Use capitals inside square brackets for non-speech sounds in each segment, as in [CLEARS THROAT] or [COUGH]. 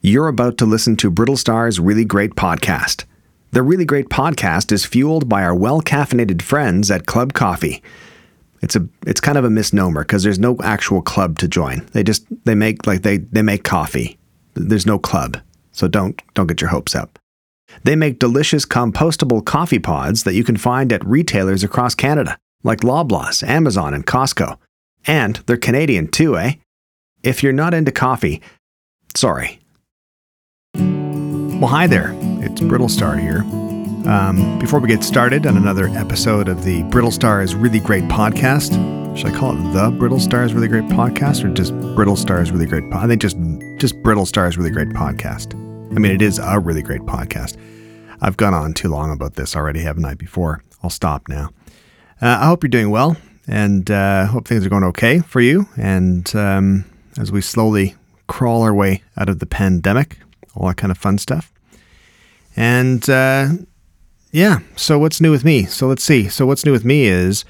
You're about to listen to Brittle Star's Really Great Podcast. The Really Great Podcast is fueled by our well caffeinated friends at Club Coffee. It's a it's kind of a misnomer because there's no actual club to join. They just they make like they they make coffee. There's no club. So don't don't get your hopes up. They make delicious compostable coffee pods that you can find at retailers across Canada, like Loblaws, Amazon, and Costco. And they're Canadian too, eh? If you're not into coffee, sorry. Well, hi there. It's Brittle Star here. Um, before we get started on another episode of the Brittle Stars Really Great Podcast, should I call it the Brittle Stars Really Great Podcast or just Brittle Stars Really Great Podcast? I think just just Brittle Stars Really Great Podcast. I mean, it is a really great podcast. I've gone on too long about this already, haven't I? Before I'll stop now. Uh, I hope you're doing well, and uh, hope things are going okay for you. And um, as we slowly crawl our way out of the pandemic, all that kind of fun stuff. And uh, yeah, so what's new with me? So let's see. So what's new with me is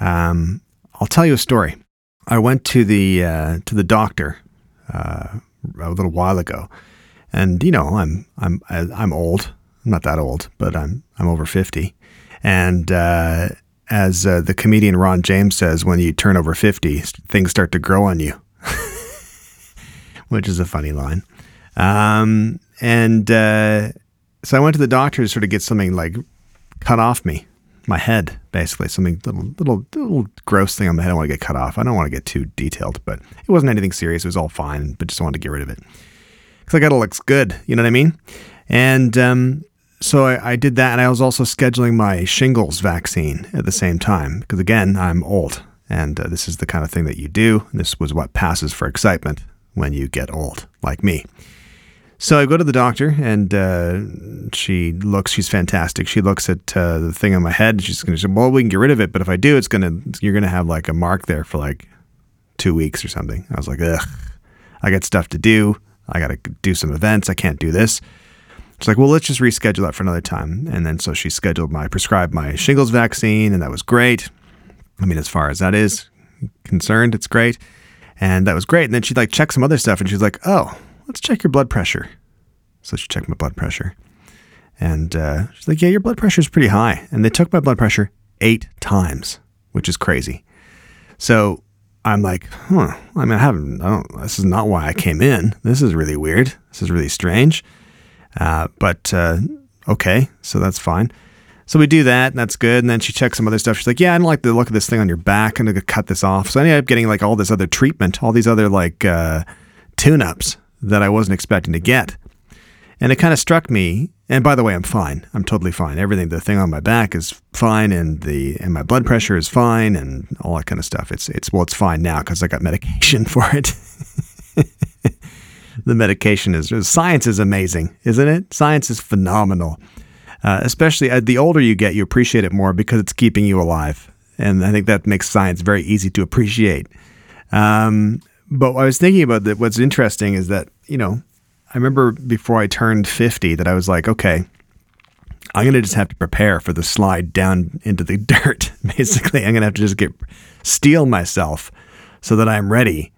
um, I'll tell you a story. I went to the uh, to the doctor uh, a little while ago, and you know I'm I'm I'm old. I'm not that old, but I'm I'm over fifty, and uh, as uh, the comedian Ron James says, when you turn over fifty, things start to grow on you, [LAUGHS] which is a funny line. Um, and uh, so I went to the doctor to sort of get something like cut off me, my head, basically something little little little gross thing on my head. I want to get cut off. I don't want to get too detailed, but it wasn't anything serious. It was all fine, but just wanted to get rid of it because I got to looks good. You know what I mean? And um, so I, I, did that, and I was also scheduling my shingles vaccine at the same time because again, I'm old, and uh, this is the kind of thing that you do. This was what passes for excitement when you get old, like me. So I go to the doctor, and uh, she looks. She's fantastic. She looks at uh, the thing on my head. She's going to say, "Well, we can get rid of it, but if I do, it's going to you're going to have like a mark there for like two weeks or something." I was like, "Ugh, I got stuff to do. I got to do some events. I can't do this." She's like, "Well, let's just reschedule that for another time." And then so she scheduled my prescribed my shingles vaccine, and that was great. I mean, as far as that is concerned, it's great, and that was great. And then she like checked some other stuff, and she's like, "Oh." Let's check your blood pressure. So she checked my blood pressure. And uh, she's like, yeah, your blood pressure is pretty high. And they took my blood pressure eight times, which is crazy. So I'm like, huh, I mean, I haven't, I don't, this is not why I came in. This is really weird. This is really strange. Uh, but uh, okay, so that's fine. So we do that, and that's good. And then she checks some other stuff. She's like, "Yeah, I don't like the look of this thing on your back. I'm gonna cut this off." So I ended up getting like all this other treatment, all these other like uh, tune-ups that I wasn't expecting to get. And it kind of struck me. And by the way, I'm fine. I'm totally fine. Everything, the thing on my back is fine, and the and my blood pressure is fine, and all that kind of stuff. It's it's well, it's fine now because I got medication [LAUGHS] for it. the medication is science is amazing, isn't it? Science is phenomenal. Uh, especially uh, the older you get, you appreciate it more because it's keeping you alive, and I think that makes science very easy to appreciate. Um, but I was thinking about that. What's interesting is that, you know, I remember before I turned 50 that I was like, okay, I'm going to just have to prepare for the slide down into the [LAUGHS] dirt. Basically, I'm going to have to just get steel myself so that I'm ready.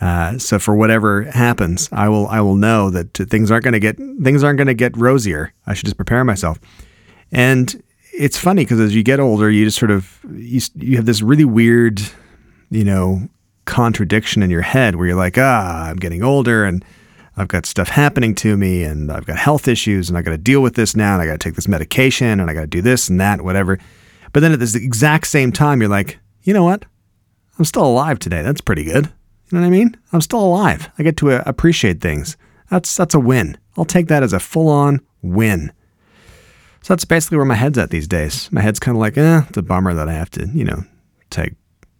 Uh, so for whatever happens, I will I will know that things aren't going to get things aren't going to get rosier. I should just prepare myself. And it's funny because as you get older, you just sort of you, you have this really weird, you know, contradiction in your head where you're like, ah, I'm getting older and I've got stuff happening to me and I've got health issues and I got to deal with this now and I got to take this medication and I got to do this and that, whatever. But then at this exact same time, you're like, you know what? I'm still alive today. That's pretty good. You know what I mean? I'm still alive. I get to uh, appreciate things. That's that's a win. I'll take that as a full-on win. So that's basically where my head's at these days. My head's kind of like, eh, it's a bummer that I have to, you know, take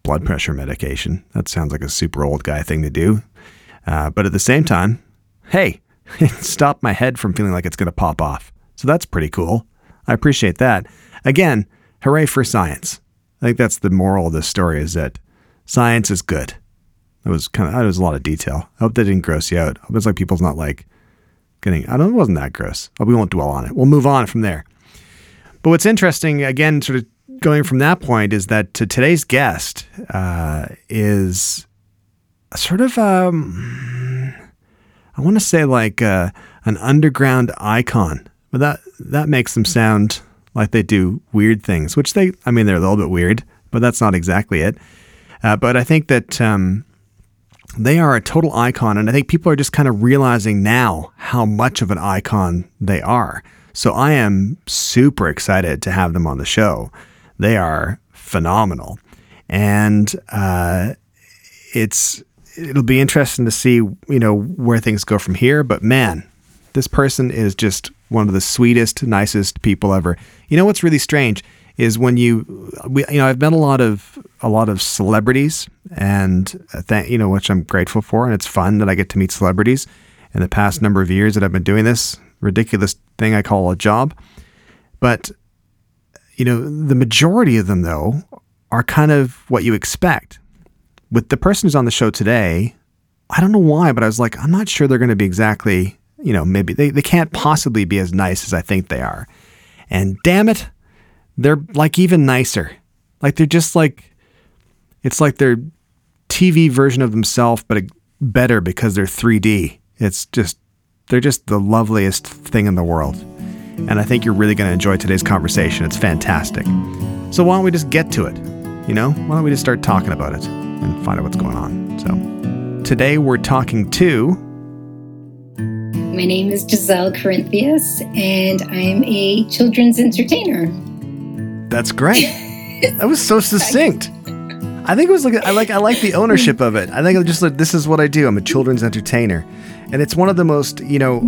blood pressure medication. That sounds like a super old guy thing to do. Uh, but at the same time, hey, [LAUGHS] it stopped my head from feeling like it's going to pop off. So that's pretty cool. I appreciate that. Again, hooray for science. I think that's the moral of this story is that science is good. That was kind of, that was a lot of detail. I hope that didn't gross you out. I hope it's like people's not like getting, I don't, know it wasn't that gross. But we won't dwell on it. We'll move on from there. But what's interesting, again, sort of going from that point is that to today's guest uh, is sort of um, I want to say like uh, an underground icon, but that that makes them sound like they do weird things, which they, I mean, they're a little bit weird, but that's not exactly it. Uh, but I think that um, they are a total icon, and I think people are just kind of realizing now how much of an icon they are. So I am super excited to have them on the show. They are phenomenal, and uh, it's it'll be interesting to see you know where things go from here. But man, this person is just one of the sweetest, nicest people ever. You know what's really strange is when you we, you know I've met a lot of a lot of celebrities and uh, th- you know which I'm grateful for and it's fun that I get to meet celebrities in the past number of years that I've been doing this ridiculous thing I call a job but you know the majority of them though are kind of what you expect with the person who's on the show today I don't know why but I was like I'm not sure they're going to be exactly you know maybe they, they can't possibly be as nice as I think they are and damn it they're like even nicer. Like they're just like it's like their TV version of themselves, but better because they're 3D. It's just they're just the loveliest thing in the world. And I think you're really going to enjoy today's conversation. It's fantastic. So why don't we just get to it? You know, why don't we just start talking about it and find out what's going on? So today we're talking to. My name is Giselle Corinthios, and I'm a children's entertainer. That's great. [LAUGHS] that was so succinct. I think it was like I like I like the ownership of it. I think I'm just like this is what I do. I'm a children's entertainer, and it's one of the most you know,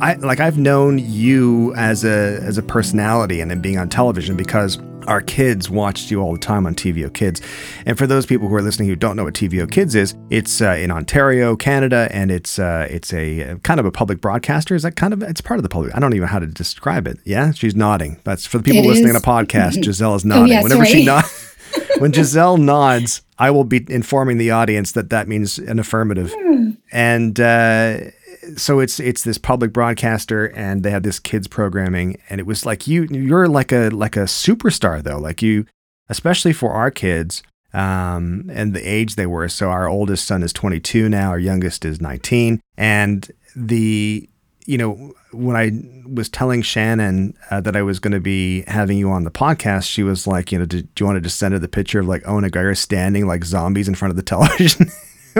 I like I've known you as a as a personality and then being on television because our kids watched you all the time on TVO Kids. And for those people who are listening who don't know what TVO Kids is, it's uh, in Ontario, Canada, and it's uh, it's a uh, kind of a public broadcaster. Is that kind of it's part of the public? I don't even know how to describe it. Yeah, she's nodding. That's for the people it listening is. to a podcast. [LAUGHS] Giselle is nodding. Oh, yeah, Whenever sorry. she nods. [LAUGHS] [LAUGHS] when Giselle nods, I will be informing the audience that that means an affirmative. Hmm. And uh, so it's it's this public broadcaster and they have this kids programming. And it was like you you're like a like a superstar though. Like you especially for our kids um, and the age they were. So our oldest son is 22 now. Our youngest is 19 and the you know when I was telling Shannon uh, that I was going to be having you on the podcast, she was like, you know, do, do you want to just send her the picture of like Owen and Gregor standing like zombies in front of the [LAUGHS] television?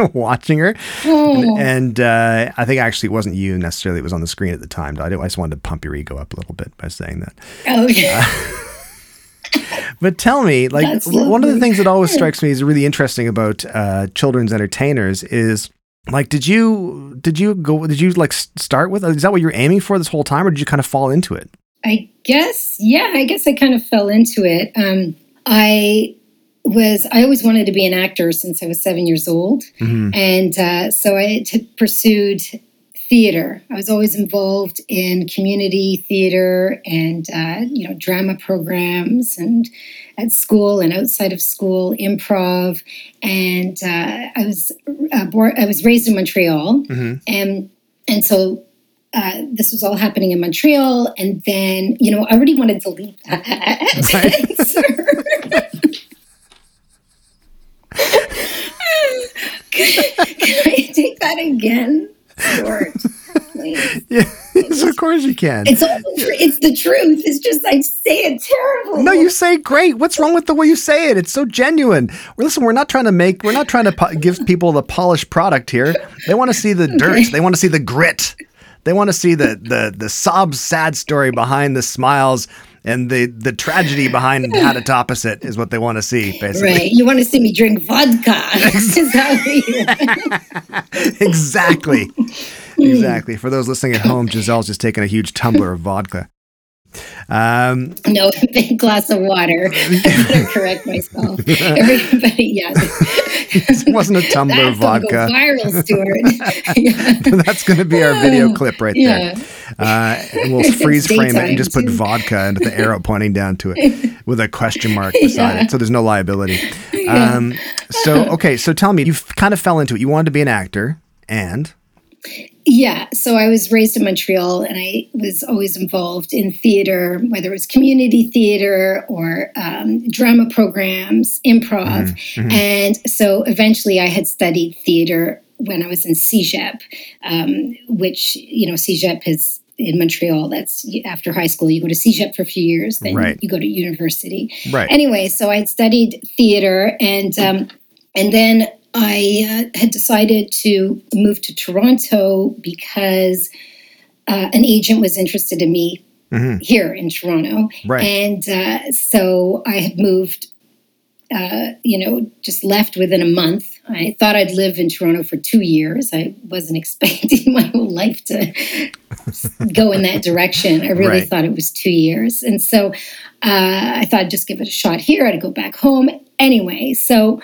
[LAUGHS] watching her. Oh. And, and uh, I think actually it wasn't you necessarily, it was on the screen at the time. I, I just wanted to pump your ego up a little bit by saying that. Okay. Uh, [LAUGHS] but tell me, like, one of the things that always strikes me is really interesting about uh, children's entertainers is like did you did you go did you like start with is that what you're aiming for this whole time or did you kind of fall into it? I guess yeah i guess i kind of fell into it. Um i was I always wanted to be an actor since I was seven years old, mm-hmm. and uh, so I t- pursued theater. I was always involved in community theater and uh, you know drama programs and at school and outside of school improv. And uh, I was uh, born, I was raised in Montreal, mm-hmm. and and so uh, this was all happening in Montreal. And then, you know, I already wanted to leave that. [LAUGHS] [LAUGHS] can I take that again? Short. [LAUGHS] yes, of course you can. It's all the tr- it's the truth. It's just I say it terrible. No, you say great. What's wrong with the way you say it? It's so genuine. Well, listen, we're not trying to make. We're not trying to po- give people the polished product here. They want to see the dirt. They want to see the grit. They want to see the the the sob sad story behind the smiles and the the tragedy behind [LAUGHS] how to opposite is what they want to see basically. Right. You want to see me drink vodka. [LAUGHS] [LAUGHS] Exactly. Exactly. For those listening at home giselle's just taking a huge tumbler of vodka um, no, [LAUGHS] big glass of water. [LAUGHS] [LAUGHS] I better correct myself. Everybody, yeah. it wasn't a tumbler of vodka. Go viral, Stewart. yeah. That's going to be our video clip right yeah. there. Uh, and we'll freeze frame it and just put vodka and the arrow pointing down to it with a question mark beside yeah. it, so there's no liability. Um, so okay, so tell me, you kind of fell into it. You wanted to be an actor, and yeah, so I was raised in Montreal and I was always involved in theater, whether it was community theater or um, drama programs, improv. Mm-hmm. mm-hmm. And so eventually I had studied theater when I was in CEGEP, um, which you know CEGEP is in Montreal. That's after high school. You go to CEGEP for a few years, then Right. you go to university. Right. Anyway, so I had studied theater, and um, and then I uh, had decided to move to Toronto because uh, an agent was interested in me Mhm. here in Toronto, Right. and uh, so I had moved. Uh, you know, just left within a month. I thought I'd live in Toronto for two years. I wasn't [LAUGHS] expecting my whole life to go in that direction. I really Right. thought it was two years. And so uh, I thought I'd just give it a shot here. I'd go back home. Anyway, so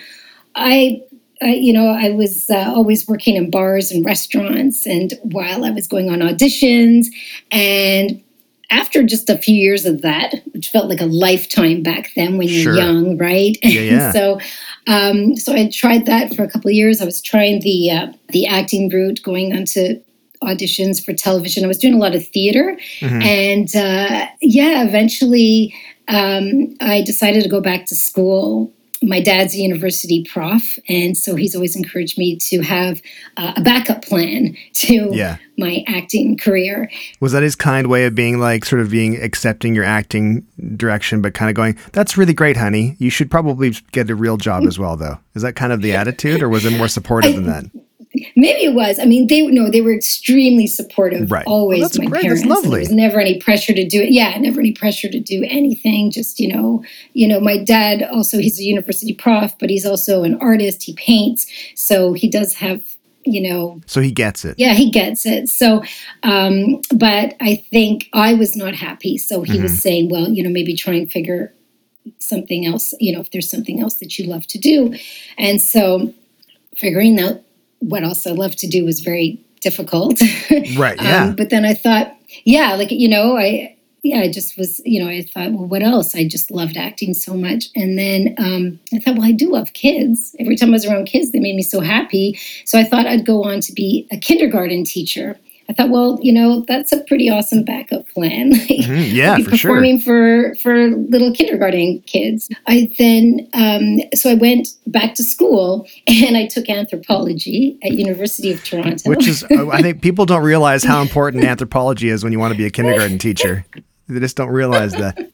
I, I you know, I was uh, always working in bars and restaurants. And while I was going on auditions, and after just a few years of that, which felt like a lifetime back then when you're Sure. young, right? Yeah, yeah. [LAUGHS] so, um, so I tried that for a couple of years. I was trying the uh, the acting route, going onto auditions for television. I was doing a lot of theater, Mhm. and uh, yeah, eventually um, I decided to go back to school. My dad's a university prof, and so he's always encouraged me to have uh, a backup plan [LAUGHS] to Yeah. my acting career. Was that his kind way of being like, sort of being accepting your acting direction, but kind of going, "That's really great, honey. You should probably get a real job as well, though." Is that kind of the [LAUGHS] attitude, or was it more supportive than that? Maybe it was. I mean, they no, they were extremely supportive. Right. Always, Well, that's my great. Parents. and lovely. There was never any pressure to do it. Yeah, never any pressure to do anything. Just you know, you know, my dad also he's a university prof, but he's also an artist. He paints, so he does have you know So he gets it. yeah he gets it so um but i think i was not happy so he Mm-hmm. was saying well you know maybe try and figure something else you know if there's something else that you love to do and so figuring out what else i love to do was very difficult. [LAUGHS] Right. Yeah. um, but then i thought yeah like you know i yeah i just was you know i thought well what else? I just loved acting so much. And then um, i thought well i do love kids. Every time i was around kids they made me so happy. So i thought i'd go on to be a kindergarten teacher i thought well you know that's a pretty awesome backup plan [LAUGHS] Mhm. Yeah, be for sure. performing for for little kindergarten kids. I then um, so I went back to school and I took anthropology at University of Toronto. Which is, I think [LAUGHS] people don't realize how important anthropology is when you want to be a kindergarten teacher. [LAUGHS] They just don't realize that.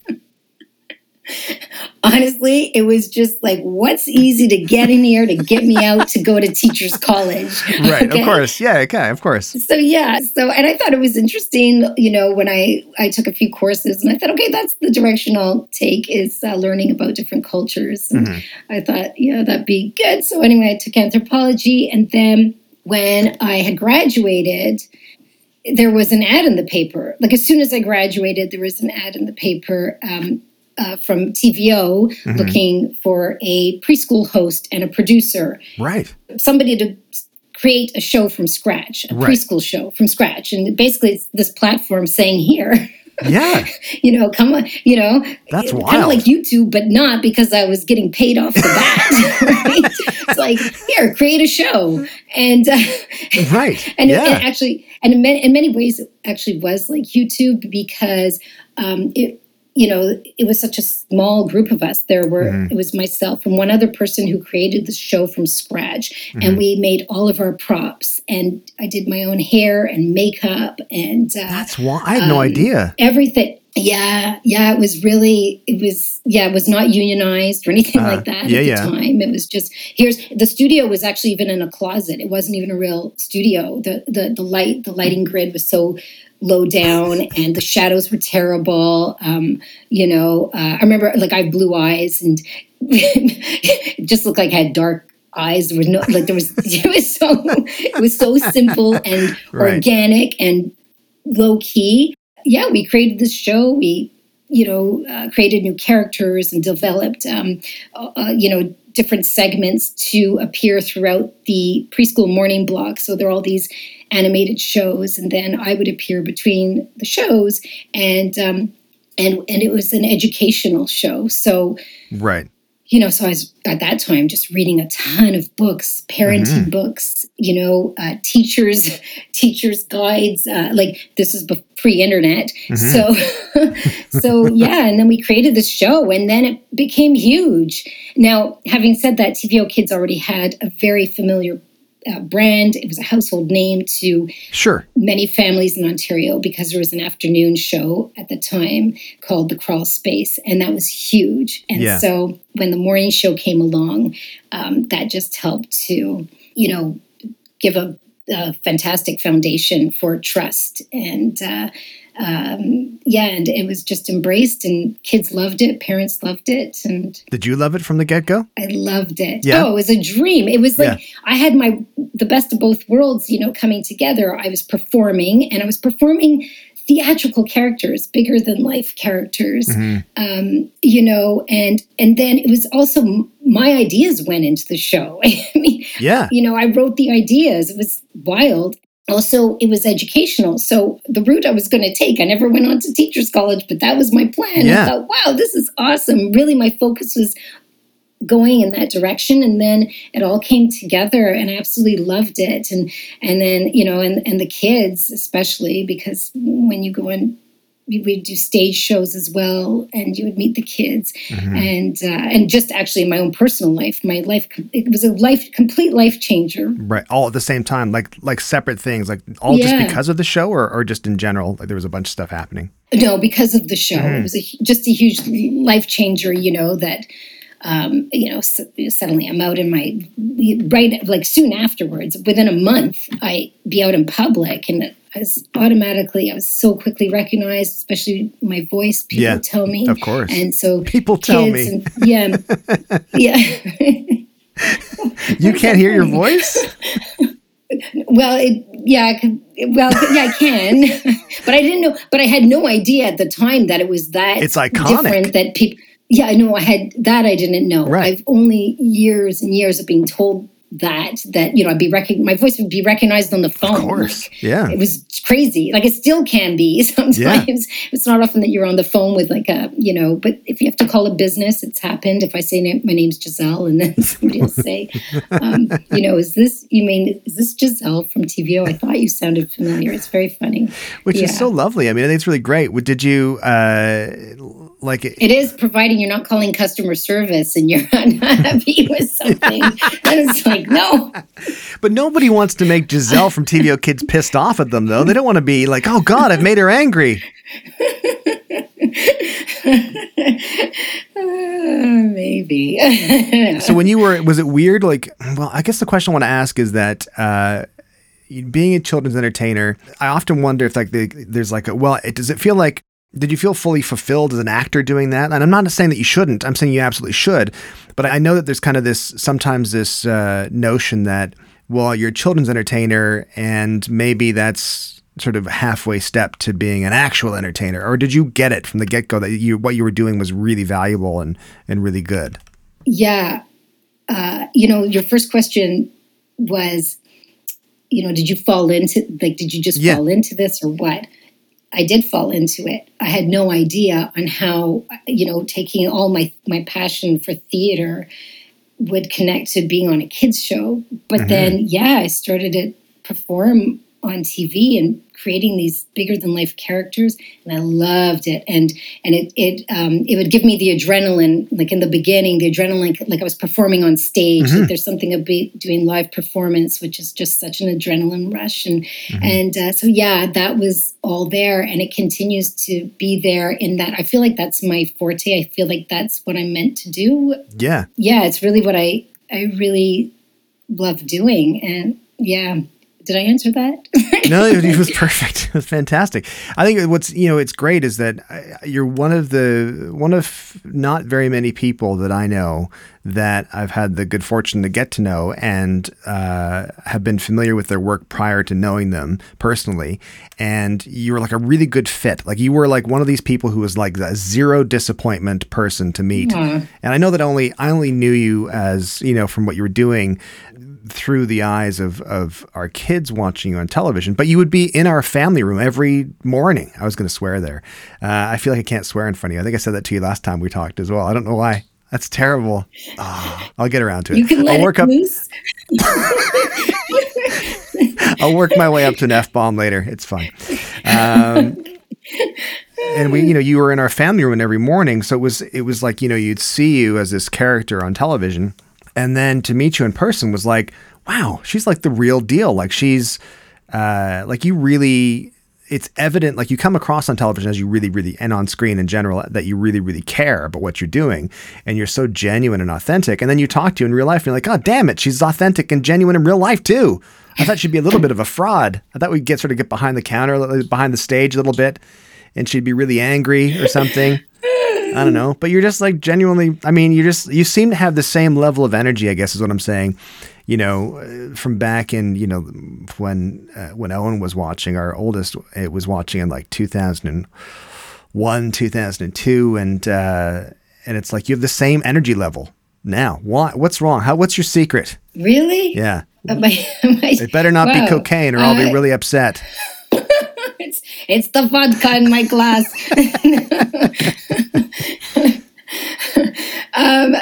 Honestly, it was just like, what's easy to get in here to get me out to go to teachers college? [LAUGHS] Right. Okay? Of course. Yeah. Okay. Of course. so yeah so and i thought it was interesting you know when i i took a few courses and i thought okay that's the direction i'll take is uh, learning about different cultures and Mhm. i thought yeah that'd be good so anyway i took anthropology and then when i had graduated there was an ad in the paper like as soon as i graduated there was an ad in the paper um, uh, from TVO Mhm. looking for a preschool host and a producer Right. somebody to create a show from scratch, a Right. preschool show from scratch. And basically, it's this platform saying, here, [LAUGHS] Yeah. you know, come on, you know, That's wild. kind of like YouTube, but not because I was getting paid off the bat. [LAUGHS] right? It's like, here, create a show. And, uh, Right. [LAUGHS] and, yeah. and actually, and in many, in many ways, it actually was like YouTube because um, it, you know, it was such a small group of us. There were, Mhm. it was myself and one other person who created the show from scratch. Mhm. And we made all of our props. And I did my own hair and makeup and uh, That's why I had no um, idea. everything. Yeah, yeah, it was really, it was, yeah, it was not unionized or anything Uh, like that yeah, at the yeah. time. It was just here's the studio was actually even in a closet. It wasn't even a real studio. The the the light the lighting grid was so low down and the shadows were terrible. Um, you know, uh, I remember like I have blue eyes and it [LAUGHS] just looked like I had dark eyes. There was no like there was [LAUGHS] it was so it was so simple and Right. organic and low key. Yeah, we created this show. We, you know, uh, created new characters and developed, um, uh, uh, you know, different segments to appear throughout the preschool morning block. So there are all these animated shows, and then I would appear between the shows, and um, and and it was an educational show. So Right. you know, so I was at that time just reading a ton of books, parenting books, you know, uh, teachers, [LAUGHS] teachers guides. Uh, like this is pre-internet, so [LAUGHS] so yeah. And then we created this show, and then it became huge. Now, having said that, TVO Kids already had a very familiar uh, brand. It was a household name to sure many families in Ontario because there was an afternoon show at the time called The Crawl Space, and that was huge. And yeah. so when the morning show came along, um, that just helped to, you know, give a, a fantastic foundation for trust and. Uh, um, yeah, and it was just embraced, and kids loved it, parents loved it, and did you love it from the get go? I loved it. Yeah. Oh, it was a dream. It was like yeah. I had my the best of both worlds, you know, coming together. I was performing, and I was performing theatrical characters, bigger than life characters, mm-hmm. um, you know, and and then it was also my ideas went into the show. [LAUGHS] I mean, yeah, you know, I wrote the ideas. It was wild, also it was educational. So the route i was going to take i never went on to teachers college but that was my plan. Yeah. i thought wow this is awesome. Really my focus was going in that direction and then it all came together and i absolutely loved it. And and then you know and and the kids especially because when you go in we'd do stage shows as well and you would meet the kids mm-hmm. and uh, and just actually in my own personal life my life it was a life complete life changer right all at the same time like like separate things like all yeah. just because of the show or, or just in general like there was a bunch of stuff happening no because of the show mm-hmm. it was a, just a huge life changer you know that um, you know, suddenly I'm out in my right, like soon afterwards, within a month, I be out in public, and I was automatically, I was so quickly recognized, especially my voice. People yeah, tell me, of course, and so people tell me, and, yeah, [LAUGHS] yeah. you can't hear your [LAUGHS] voice. well, it, yeah, well, yeah, I can, [LAUGHS] but I didn't know. But I had no idea at the time that it was that. It's iconic. Different that people. Yeah, I know. I had that. I didn't know. Right. I've only years and years of being told that that you know I'd be rec- my voice would be recognized on the phone. Of course, yeah, it was crazy. Like it still can be [LAUGHS] sometimes. Yeah. It's not often that you're on the phone with like a you know, but if you have to call a business, it's happened. If I say my name's Giselle, and then [LAUGHS] somebody will say, um, you know, is this you mean is this Giselle from TVO? I thought you sounded familiar. It's very funny. Which yeah. is so lovely. I mean, I think it's really great. What did you uh, like it? It is providing you're not calling customer service and you're [LAUGHS] unhappy with something. then it's like like, no. but nobody wants to make Giselle from TVO Kids pissed off at them, though. They don't want to be like, oh, God, I've made her angry. uh, [LAUGHS] maybe. [LAUGHS] so when you were, was it weird? Like, well, I guess the question I want to ask is that, uh, being a children's entertainer, I often wonder if like the, there's like a well, it, does it feel like did you feel fully fulfilled as an actor doing that? And I'm not saying that you shouldn't. I'm saying you absolutely should. But I know that there's kind of this sometimes this uh, notion that well, you're a children's entertainer, and maybe that's sort of a halfway step to being an actual entertainer. Or did you get it from the get go that you what you were doing was really valuable and and really good? Yeah, uh, you know, your first question was, you know, did you fall into like did you just yeah. fall into this or what? I did fall into it. I had no idea on how, you know, taking all my my passion for theater would connect to being on a kids show. But mm-hmm. then, yeah, I started to perform on TV and creating these bigger than life characters, and I loved it. And and it it um, it would give me the adrenaline, like in the beginning, the adrenaline, like I was performing on stage. Mm-hmm. Like there's something about doing live performance, which is just such an adrenaline rush. And mm-hmm. and uh, so yeah, that was all there, and it continues to be there. In that, I feel like that's my forte. I feel like that's what I'm meant to do. Yeah, yeah, it's really what I I really love doing, and yeah did I answer that? [LAUGHS] no, it was perfect. It was fantastic. I think what's you know it's great is that uh, you're one of the one of not very many people that I know that I've had the good fortune to get to know and uh, have been familiar with their work prior to knowing them personally. And you were like a really good fit. Like you were like one of these people who was like a zero disappointment person to meet. And I know that only I only knew you as you know from what you were doing through the eyes of, of our kids watching you on television, but you would be in our family room every morning. I was going to swear there. Uh, I feel like I can't swear in front of you. I think I said that to you last time we talked as well. I don't know why. That's terrible. Oh, I'll get around to it. You can let I'll work it up. [LAUGHS] I'll work my way up to an F bomb later. It's fine. Um, and we, you know, you were in our family room every morning, so it was it was like you know you'd see you as this character on television and then to meet you in person was like, wow, she's like the real deal. Like she's uh, like you really. It's evident, like you come across on television as you really, really, and on screen in general, that you really, really care about what you're doing, and you're so genuine and authentic. And then you talk to you in real life, and you're like, oh, damn it, she's authentic and genuine in real life too. I thought she'd be a little bit of a fraud. I thought we'd get sort of get behind the counter, behind the stage a little bit, and she'd be really angry or something. [LAUGHS] I don't know, but you're just like genuinely. I mean, you just you seem to have the same level of energy. I guess is what I'm saying. You know, uh, from back in you know when uh, when Owen was watching, our oldest, it was watching in like 2001, 2002, and uh, and it's like you have the same energy level now. Why? What's wrong? How? What's your secret? Really? Yeah. Uh, my- [LAUGHS] my- It better not be cocaine, or I'll be Uh, really upset. It's it's the vodka in my glass. [LAUGHS] [LAUGHS] um,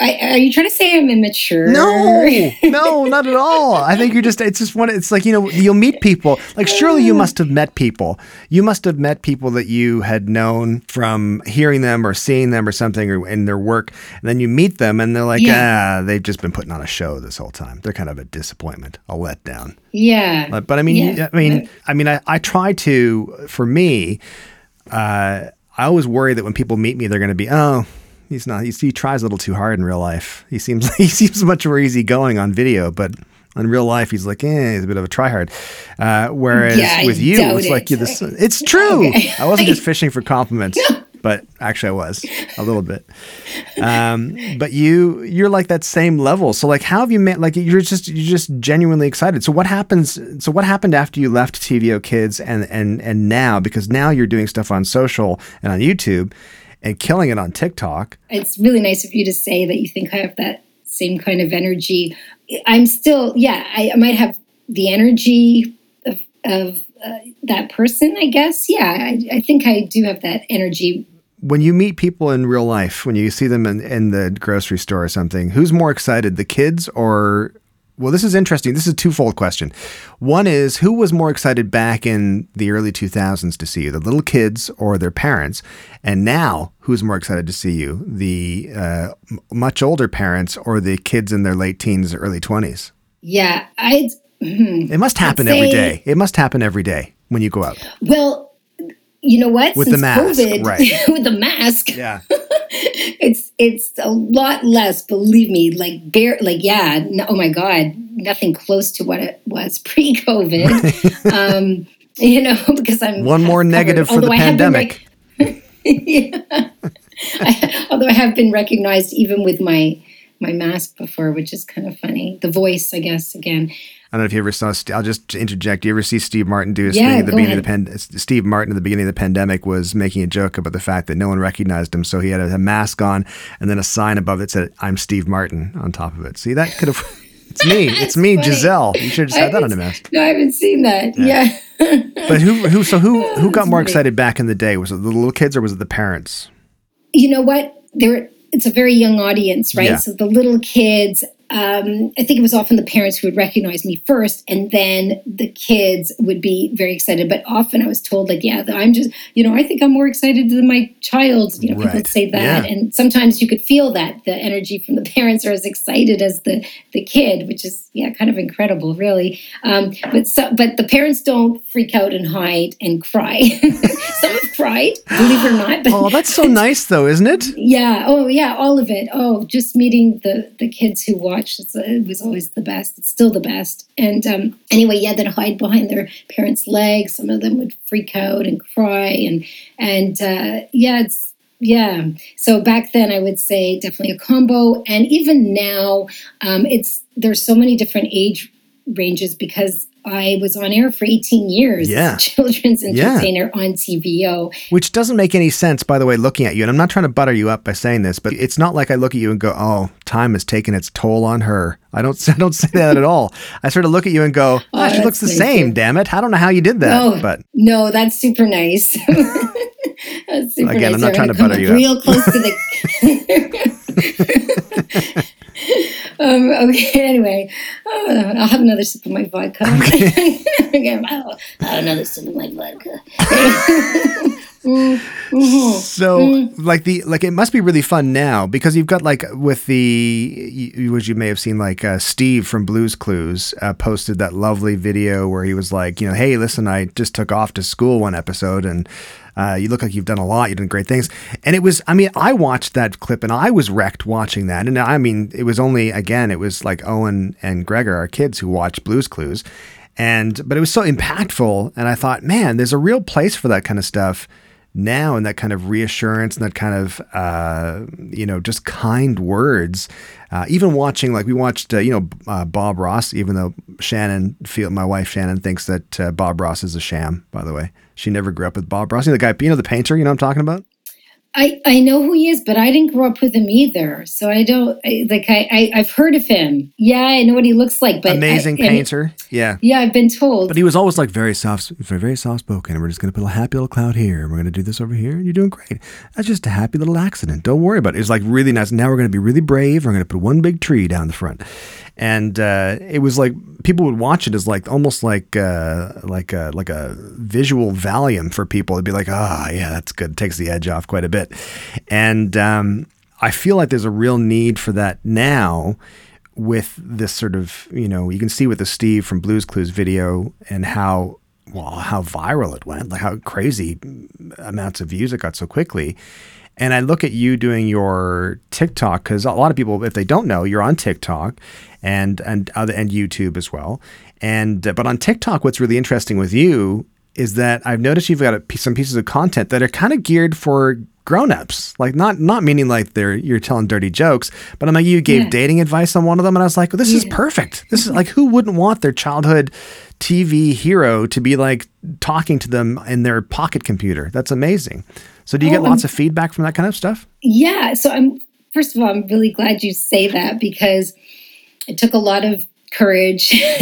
I, are you trying to say I'm immature? No, [LAUGHS] no, not at all. I think you're just, it's just one, it's like, you know, you'll meet people. Like, surely you must have met people. You must have met people that you had known from hearing them or seeing them or something or in their work. And then you meet them and they're like, Yeah. ah, they've just been putting on a show this whole time. They're kind of a disappointment, a letdown. Yeah. But, but I mean, Yeah. I mean, I mean, I, I try to, for me, uh, I always worry that when people meet me, they're going to be, oh, he's not, he's, he tries a little too hard in real life. He seems, [LAUGHS] he seems much more easygoing on video, but in real life, he's like, eh, he's a bit of a tryhard. Uh, whereas Yeah, with you, it's like you're this, it's [LAUGHS] true. Okay. I wasn't just [LAUGHS] fishing for compliments, but actually I was a little bit. Um, but you, you're like that same level. So like, how have you met? Like, you're just, you're just genuinely excited. So what happens? So what happened after you left TVO Kids and and and now? Because now you're doing stuff on social and on YouTube, and killing it on TikTok. it's really nice of you to say that you think I have that same kind of energy. I'm still, yeah, I, I might have the energy of, of uh, that person, I guess. Yeah, I, I think I do have that energy. When you meet people in real life, when you see them in, in the grocery store or something, who's more excited, the kids or well, this is interesting. This is a twofold question. One is who was more excited back in the early 2000s to see you, the little kids or their parents? And now, who's more excited to see you, the uh, m- much older parents or the kids in their late teens, early 20s? Yeah, I, It must happen say- day. It must happen every day when you go out. well, you know what? With the mask, COVID, right. [LAUGHS] with the mask, Yeah. [LAUGHS] it's it's a lot less. Believe me, like bare, like yeah. No, oh my god, nothing close to what it was [LAUGHS] pre-COVID. um, you know, because I'm One more covered. negative for the I pandemic. rec- yeah. I, although I have been recognized even with my my mask before, which is kind of funny. The voice, I guess, again. I don't know if you ever saw. I'll just interject. Do You ever see Steve Martin do his Yeah, thing at the beginning of the ahead. pen? Steve Martin at the beginning of the pandemic was making a joke about the fact that no one recognized him, so he had a, mask on and then a sign above that said "I'm Steve Martin" on top of it. See, that could have. [LAUGHS] It's me. [LAUGHS] It's me, funny. Giselle. You should have just had that on a mask. No, I haven't seen that. Yeah. [LAUGHS] But who? Who? So who? Who got more funny. excited back in the day? Was it the little kids or was it the parents? you know what? There, it's a very young audience, right? Yeah. So the little kids. Um, I think it was often the parents who would recognize me first, and then the kids would be very excited. But often I was told, like, yeah, I'm just, you know, I think I'm more excited than my child. You know, people Right. would say that, Yeah. and sometimes you could feel that the energy from the [LAUGHS] parents are as excited as the the kid, which is yeah, kind of incredible, really. Um, but so, but the parents don't freak out and hide and cry. [LAUGHS] Some have cried, believe it or not. But [GASPS] Oh, that's so nice, though, isn't it? yeah. Oh, yeah. All of it. Oh, just meeting the the kids who it was always the best. It's still the best. And um, anyway, yeah, they'd hide behind their parents' legs. Some of them would freak out and cry. And and uh, yeah, it's yeah. So back then, I would say definitely a combo. And even now, um, it's there's so many different age ranges because. I was on air for 18 years Yeah. as [LAUGHS] a children's Yeah. entertainer on TVO. Which doesn't make any sense, by the way, looking at you. And I'm not trying to butter you up by saying this, but it's not like I look at you and go, "Oh, time has taken its toll on her." I don't. [LAUGHS] I don't say that at all. I sort of look at you and go, Oh, ah, "She looks the same." Damn it! I don't know how you did that, No, but no, that's super nice. [LAUGHS] super Again, nice. I'm not trying to butter up you up. Real close to the. [LAUGHS] Um, okay. Anyway, uh, I'll have another sip of my vodka. Okay. [LAUGHS] I'll have another sip of my vodka. [LAUGHS] Mm-hmm. So, mm-hmm. like the like, it must be really fun now because you've got like with the which you may have seen like uh, Steve from Blues Clues uh, posted that lovely video where he was like, you know, hey, listen, I just took off to school one episode and. Uh, you look like you've done a lot. You've done great things. And it was, I mean, I watched that clip and I was wrecked watching that. And I mean, it was only, again, it was like Owen and Gregor, our kids, who watched Blues Clues. And, but it was so impactful. And I thought, man, there's a real place for that kind of stuff now and that kind of reassurance and that kind of uh, you know just kind words uh, even watching like we watched uh, you know uh, bob ross even though shannon feel my wife shannon thinks that uh, bob ross is a sham by the way. She never grew up with bob ross. You know, the guy you know the painter you know what i'm talking about I, I know who he is, but I didn't grow up with him either. So I don't I, like I, I have heard of him. Yeah, I know what he looks like. But amazing I, painter. yeah, yeah, I've been told. But he was always like very soft, very very soft spoken. And we're just gonna put a happy little cloud here. We're gonna do this over here. You're doing great. That's just a happy little accident. Don't worry about it. It's like really nice. Now we're gonna be really brave. We're gonna put one big tree down the front and uh, it was like people would watch it as like almost like uh, like a, like a visual Valium for people. It'd be like, ah, oh, yeah, that's good. It takes the edge off quite a bit, and um, I feel like there's a real need for that now with this sort of you know you can see with the Steve from Blues Clues video and how well how viral it went, like how crazy amounts of views it got so quickly. And I look at you doing your TikTok because a lot of people, if they don't know, you're on TikTok and and other and YouTube as well. And uh, but on TikTok, what's really interesting with you is that I've noticed you've got a, some pieces of content that are kind of geared for grown-ups. Like not not meaning like they're you're telling dirty jokes but i'm like you gave yeah. dating advice on one of them and i was like well, this yeah. is perfect. This is [LAUGHS] like who wouldn't want their childhood tv hero to be like talking to them in their pocket computer? That's amazing. So do you oh, get lots I'm, of feedback from that kind of stuff? Yeah so i'm first of all i'm really glad you say that because it took a lot of courage [LAUGHS]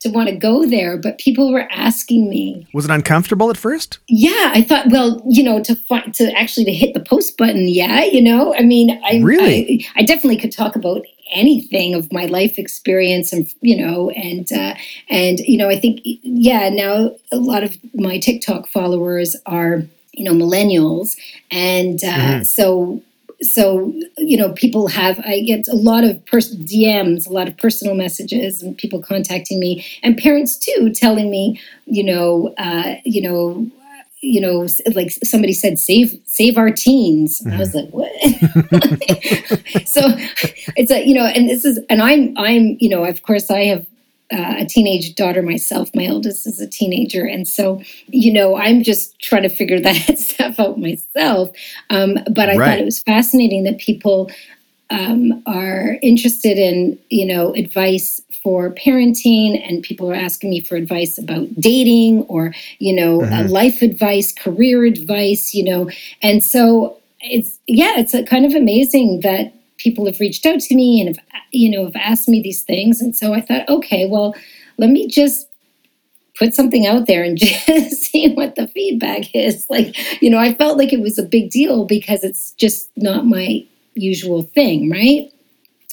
to want to go there but people were asking me. Was it uncomfortable at first? Yeah i thought well you know to find to actually to hit the post button yeah you know? I mean i really? I, I definitely could talk about anything of my life experience and you know and uh, and you know i think yeah now a lot of my tiktok followers are you know millennials and uh, mm-hmm. so so you know people have i get a lot of pers- dms a lot of personal messages and people contacting me and parents too telling me you know uh, you know you know like somebody said save save our teens mm-hmm. i was like what [LAUGHS] so it's a you know and this is and i'm i'm you know of course i have uh, a teenage daughter myself. My oldest is a teenager. And so, you know, I'm just trying to figure [LAUGHS] that stuff out myself. Um, but I right. thought it was fascinating that people um, are interested in, you know, advice for parenting and people are asking me for advice about dating or, you know, uh, mm-hmm. life advice, career advice, you know. And so it's, yeah, it's kind of amazing that people have reached out to me and have you know have asked me these things. And so i thought okay well let me just put something out there and [LAUGHS] just see what the feedback is. Like you know i felt like it was a big deal because it's just not my usual thing right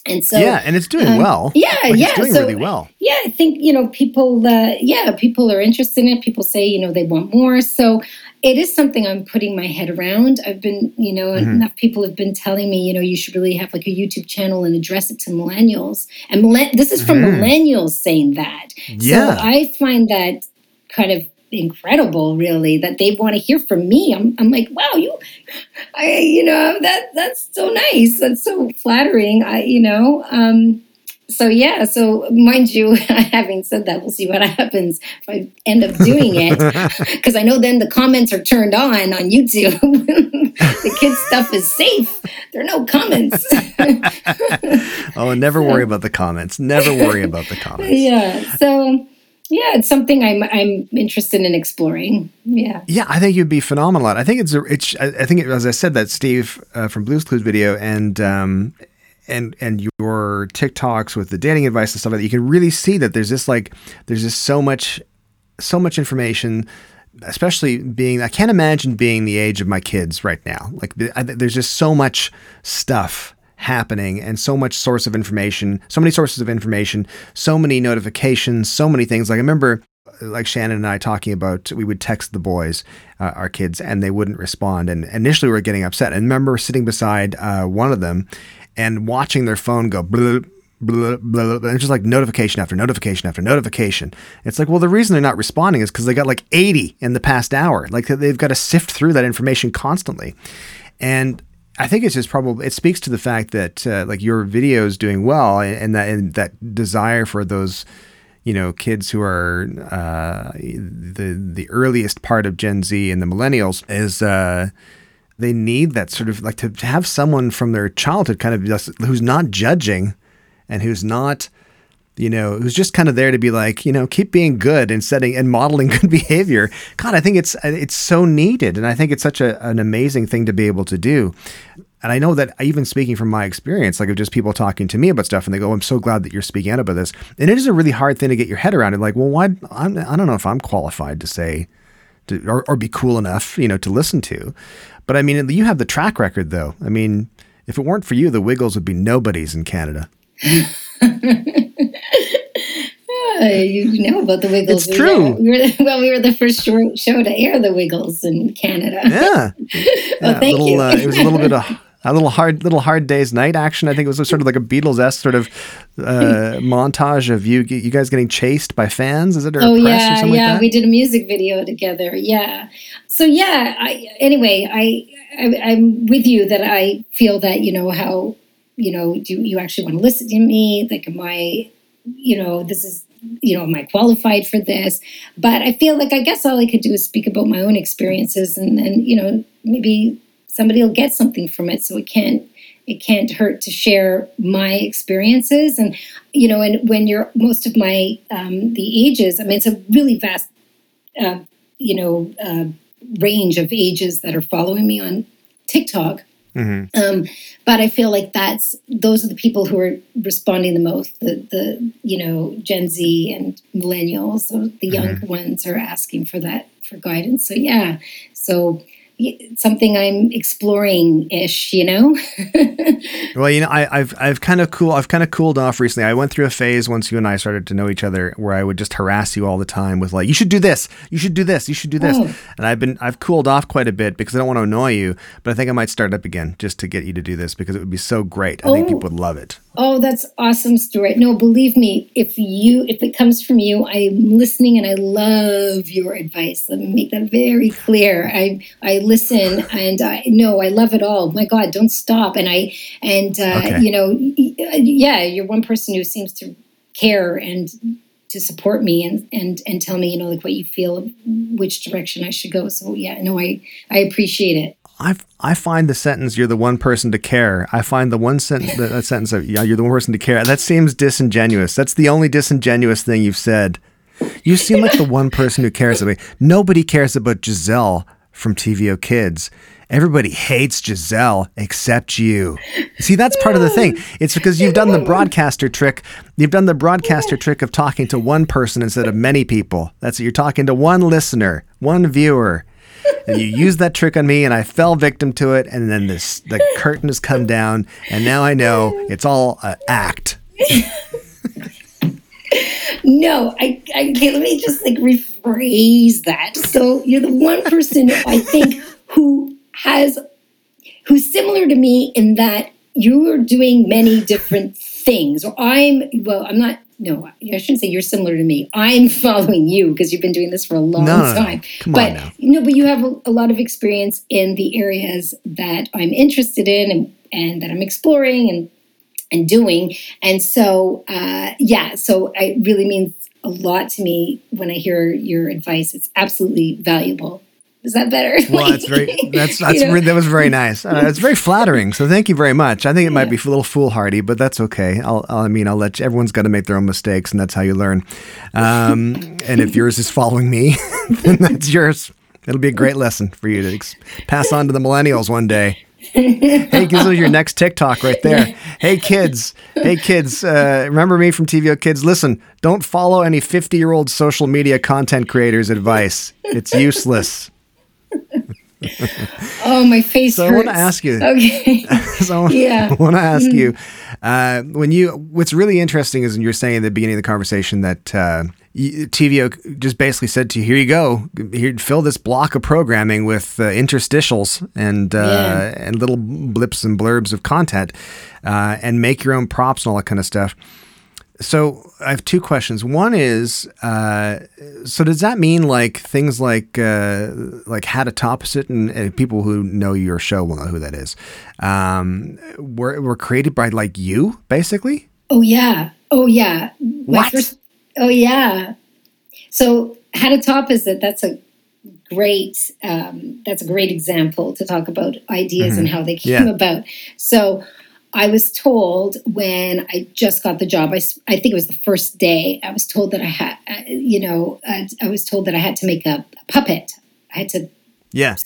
and so yeah and it's doing um, well yeah like yeah doing so, really well yeah i think you know people uh, yeah people are interested in it people say you know they want more so it is something I'm putting my head around. I've been, you know, mm-hmm. enough people have been telling me, you know, you should really have like a YouTube channel and address it to millennials. And this is from mm-hmm. millennials saying that. Yeah. So I find that kind of incredible really that they want to hear from me. I'm, I'm like wow you i you know that that's so nice. That's so flattering i you know um so yeah so mind you [LAUGHS] having said that we'll see what happens if i end up doing it. [LAUGHS] [LAUGHS] Because i know then the comments are turned on on youtube. The kids stuff is safe. There are no comments. Oh never worry about the comments. Never worry about the comments. Yeah so yeah, it's something I'm I'm interested in exploring. Yeah. Yeah, I think you'd be phenomenal. I think it's a, it's I think it, as I said that Steve uh, from Blues Clues video and um, and and your TikToks with the dating advice and stuff like that, you can really see that there's just like there's just so much so much information especially being I can't imagine being the age of my kids right now. Like there's just so much stuff happening and so much source of information, so many sources of information, so many notifications, so many things. Like I remember like Shannon and I talking about, we would text the boys, uh, our kids, and they wouldn't respond. And initially we were getting upset. And remember sitting beside uh, one of them and watching their phone go blah, blah, blah, blah, it's just like notification after notification after notification. It's like, well, the reason they're not responding is because they got like 80 in the past hour. Like they've got to sift through that information constantly. And I think it's just probably it speaks to the fact that uh, like your video is doing well and that and that desire for those you know kids who are uh, the the earliest part of Gen Z and the millennials is uh, they need that sort of like to, to have someone from their childhood kind of just, who's not judging and who's not you know, who's just kind of there to be like, you know, keep being good and setting and modeling [LAUGHS] good behavior. God, I think it's uh, it's so needed, and I think it's such a, an amazing thing to be able to do. And I know that even speaking from my experience, like of just people talking to me about stuff, and they go, oh, "I'm so glad that you're speaking out about this." And it is a really hard thing to get your head around. It, like, well, why? I'm, I don't know if I'm qualified to say, to, or, or be cool enough, you know, to listen to. But I mean, you have the track record, though. I mean, if it weren't for you, the Wiggles would be nobodies in Canada. [LAUGHS] you know about the Wiggles. It's true. We were, [LAUGHS] well, we were the first show, show to air the Wiggles in Canada. Yeah. [LAUGHS] well, yeah, thank little, you. Uh, it was a little bit of a little hard, little hard days night action. I think it was sort of like a Beatles esque sort of uh, montage of you, you guys getting chased by fans. Is it? Or oh press yeah, or something yeah. Like we did a music video together. Yeah. So yeah. I anyway, I, I I'm with you that I feel that you know how you know do you actually want to listen to me? Like, am I, you know, this is you know, am I qualified for this? But I feel like I guess all I could do is speak about my own experiences, and then you know maybe somebody will get something from it. So it can't it can't hurt to share my experiences, and you know, and when you're most of my um, the ages, I mean, it's a really vast, uh, you know, uh, range of ages that are following me on TikTok. Mm-hmm. Um, but I feel like that's those are the people who are responding the most. The the you know Gen Z and millennials, so the young Mhm. ones are asking for that for guidance. So yeah, so something I'm exploring ish, you know. [LAUGHS] Well, you know, I, I've I've kind of cool I've kind of cooled off recently. I went through a phase once you and I started to know each other where I would just harass you all the time with like, you should do this, you should do this, you should do this. Oh. And I've been I've cooled off quite a bit because I don't want to annoy you, but I think I might start up again just to get you to do this because it would be so great. I think Oh. people would love it. Oh, that's awesome, Stewart. No, believe me, if you if it comes from you, I'm listening and I love your advice. Let me make that very clear. I I listen and I no, I love it all. My God, don't stop. And I and uh, Okay. you know, yeah, you're one person who seems to care and to support me and and and tell me, you know, like what you feel, which direction I should go. So yeah, no, I I appreciate it. I I find the sentence "you're the one person to care." I find the one sentence that, sentence of "yeah, you're the one person to care." That seems disingenuous. That's the only disingenuous thing you've said. You seem like the one person who cares about me. Nobody cares about Giselle from TVO Kids. Everybody hates Giselle except you. See, that's part of the thing. It's because you've done the broadcaster trick. You've done the broadcaster trick of talking to one person instead of many people. That's it. You're talking to one listener, one viewer. And you used that trick on me, and I fell victim to it. And then this, the curtain has come down, and now I know it's all an act. No, I, I okay, let me just like rephrase that. So you're the one person I think who has who's similar to me in that you are doing many different things. Or I'm well, I'm not no, I shouldn't say you're similar to me. I'm [LAUGHS] following you because you've been doing this for a long No, no, no. time. Come on but no, but you have a, a lot of experience in the areas that I'm interested in and, and that I'm exploring and and doing. And so, uh, yeah, so it really means a lot to me when I hear your advice. It's absolutely valuable. Is that better? [LAUGHS] Well, that's very that's that's You know? that was very nice. Uh, it's very [LAUGHS] flattering. So thank you very much. I think it might Yeah. be a little foolhardy, but that's okay. I'll, I'll I mean I'll let you, everyone's got to make their own mistakes, and that's how you learn. Um, [LAUGHS] and if yours is following me, then that's yours. It'll be a great lesson for you to ex- pass on to the millennials one day. hey, this is your next TikTok right there. Hey, kids. Hey, kids. Uh, remember me from TVO Kids? Listen, don't follow any 50 year old social media content creators' advice. It's useless. Oh, my face. So hurts. I want to ask you. [LAUGHS] Okay. [LAUGHS] so Yeah. I want to ask Mm-hmm. you uh, when you. What's really interesting is when you're saying at the beginning of the conversation that uh, TVO just basically said to you, "Here you go. Here, fill this block of programming with uh, interstitials and uh, Yeah. and little blips and blurbs of content, uh, and make your own props and all that kind of stuff." So I have two questions. One is, uh, so does that mean like things like uh, like had a topposite, and, and people who know your show will know who that is, um, were were created by like you, basically? Oh yeah. Oh yeah. My What? first- oh yeah. So how to top is that that's a great um, that's a great example to talk about ideas and how they came Mm-hmm. Yeah. about. So I was told when I just got the job. I, I think it was the first day. I was told that I had, uh, you know, I, I was told that I had to make a, a puppet. I had to Yeah,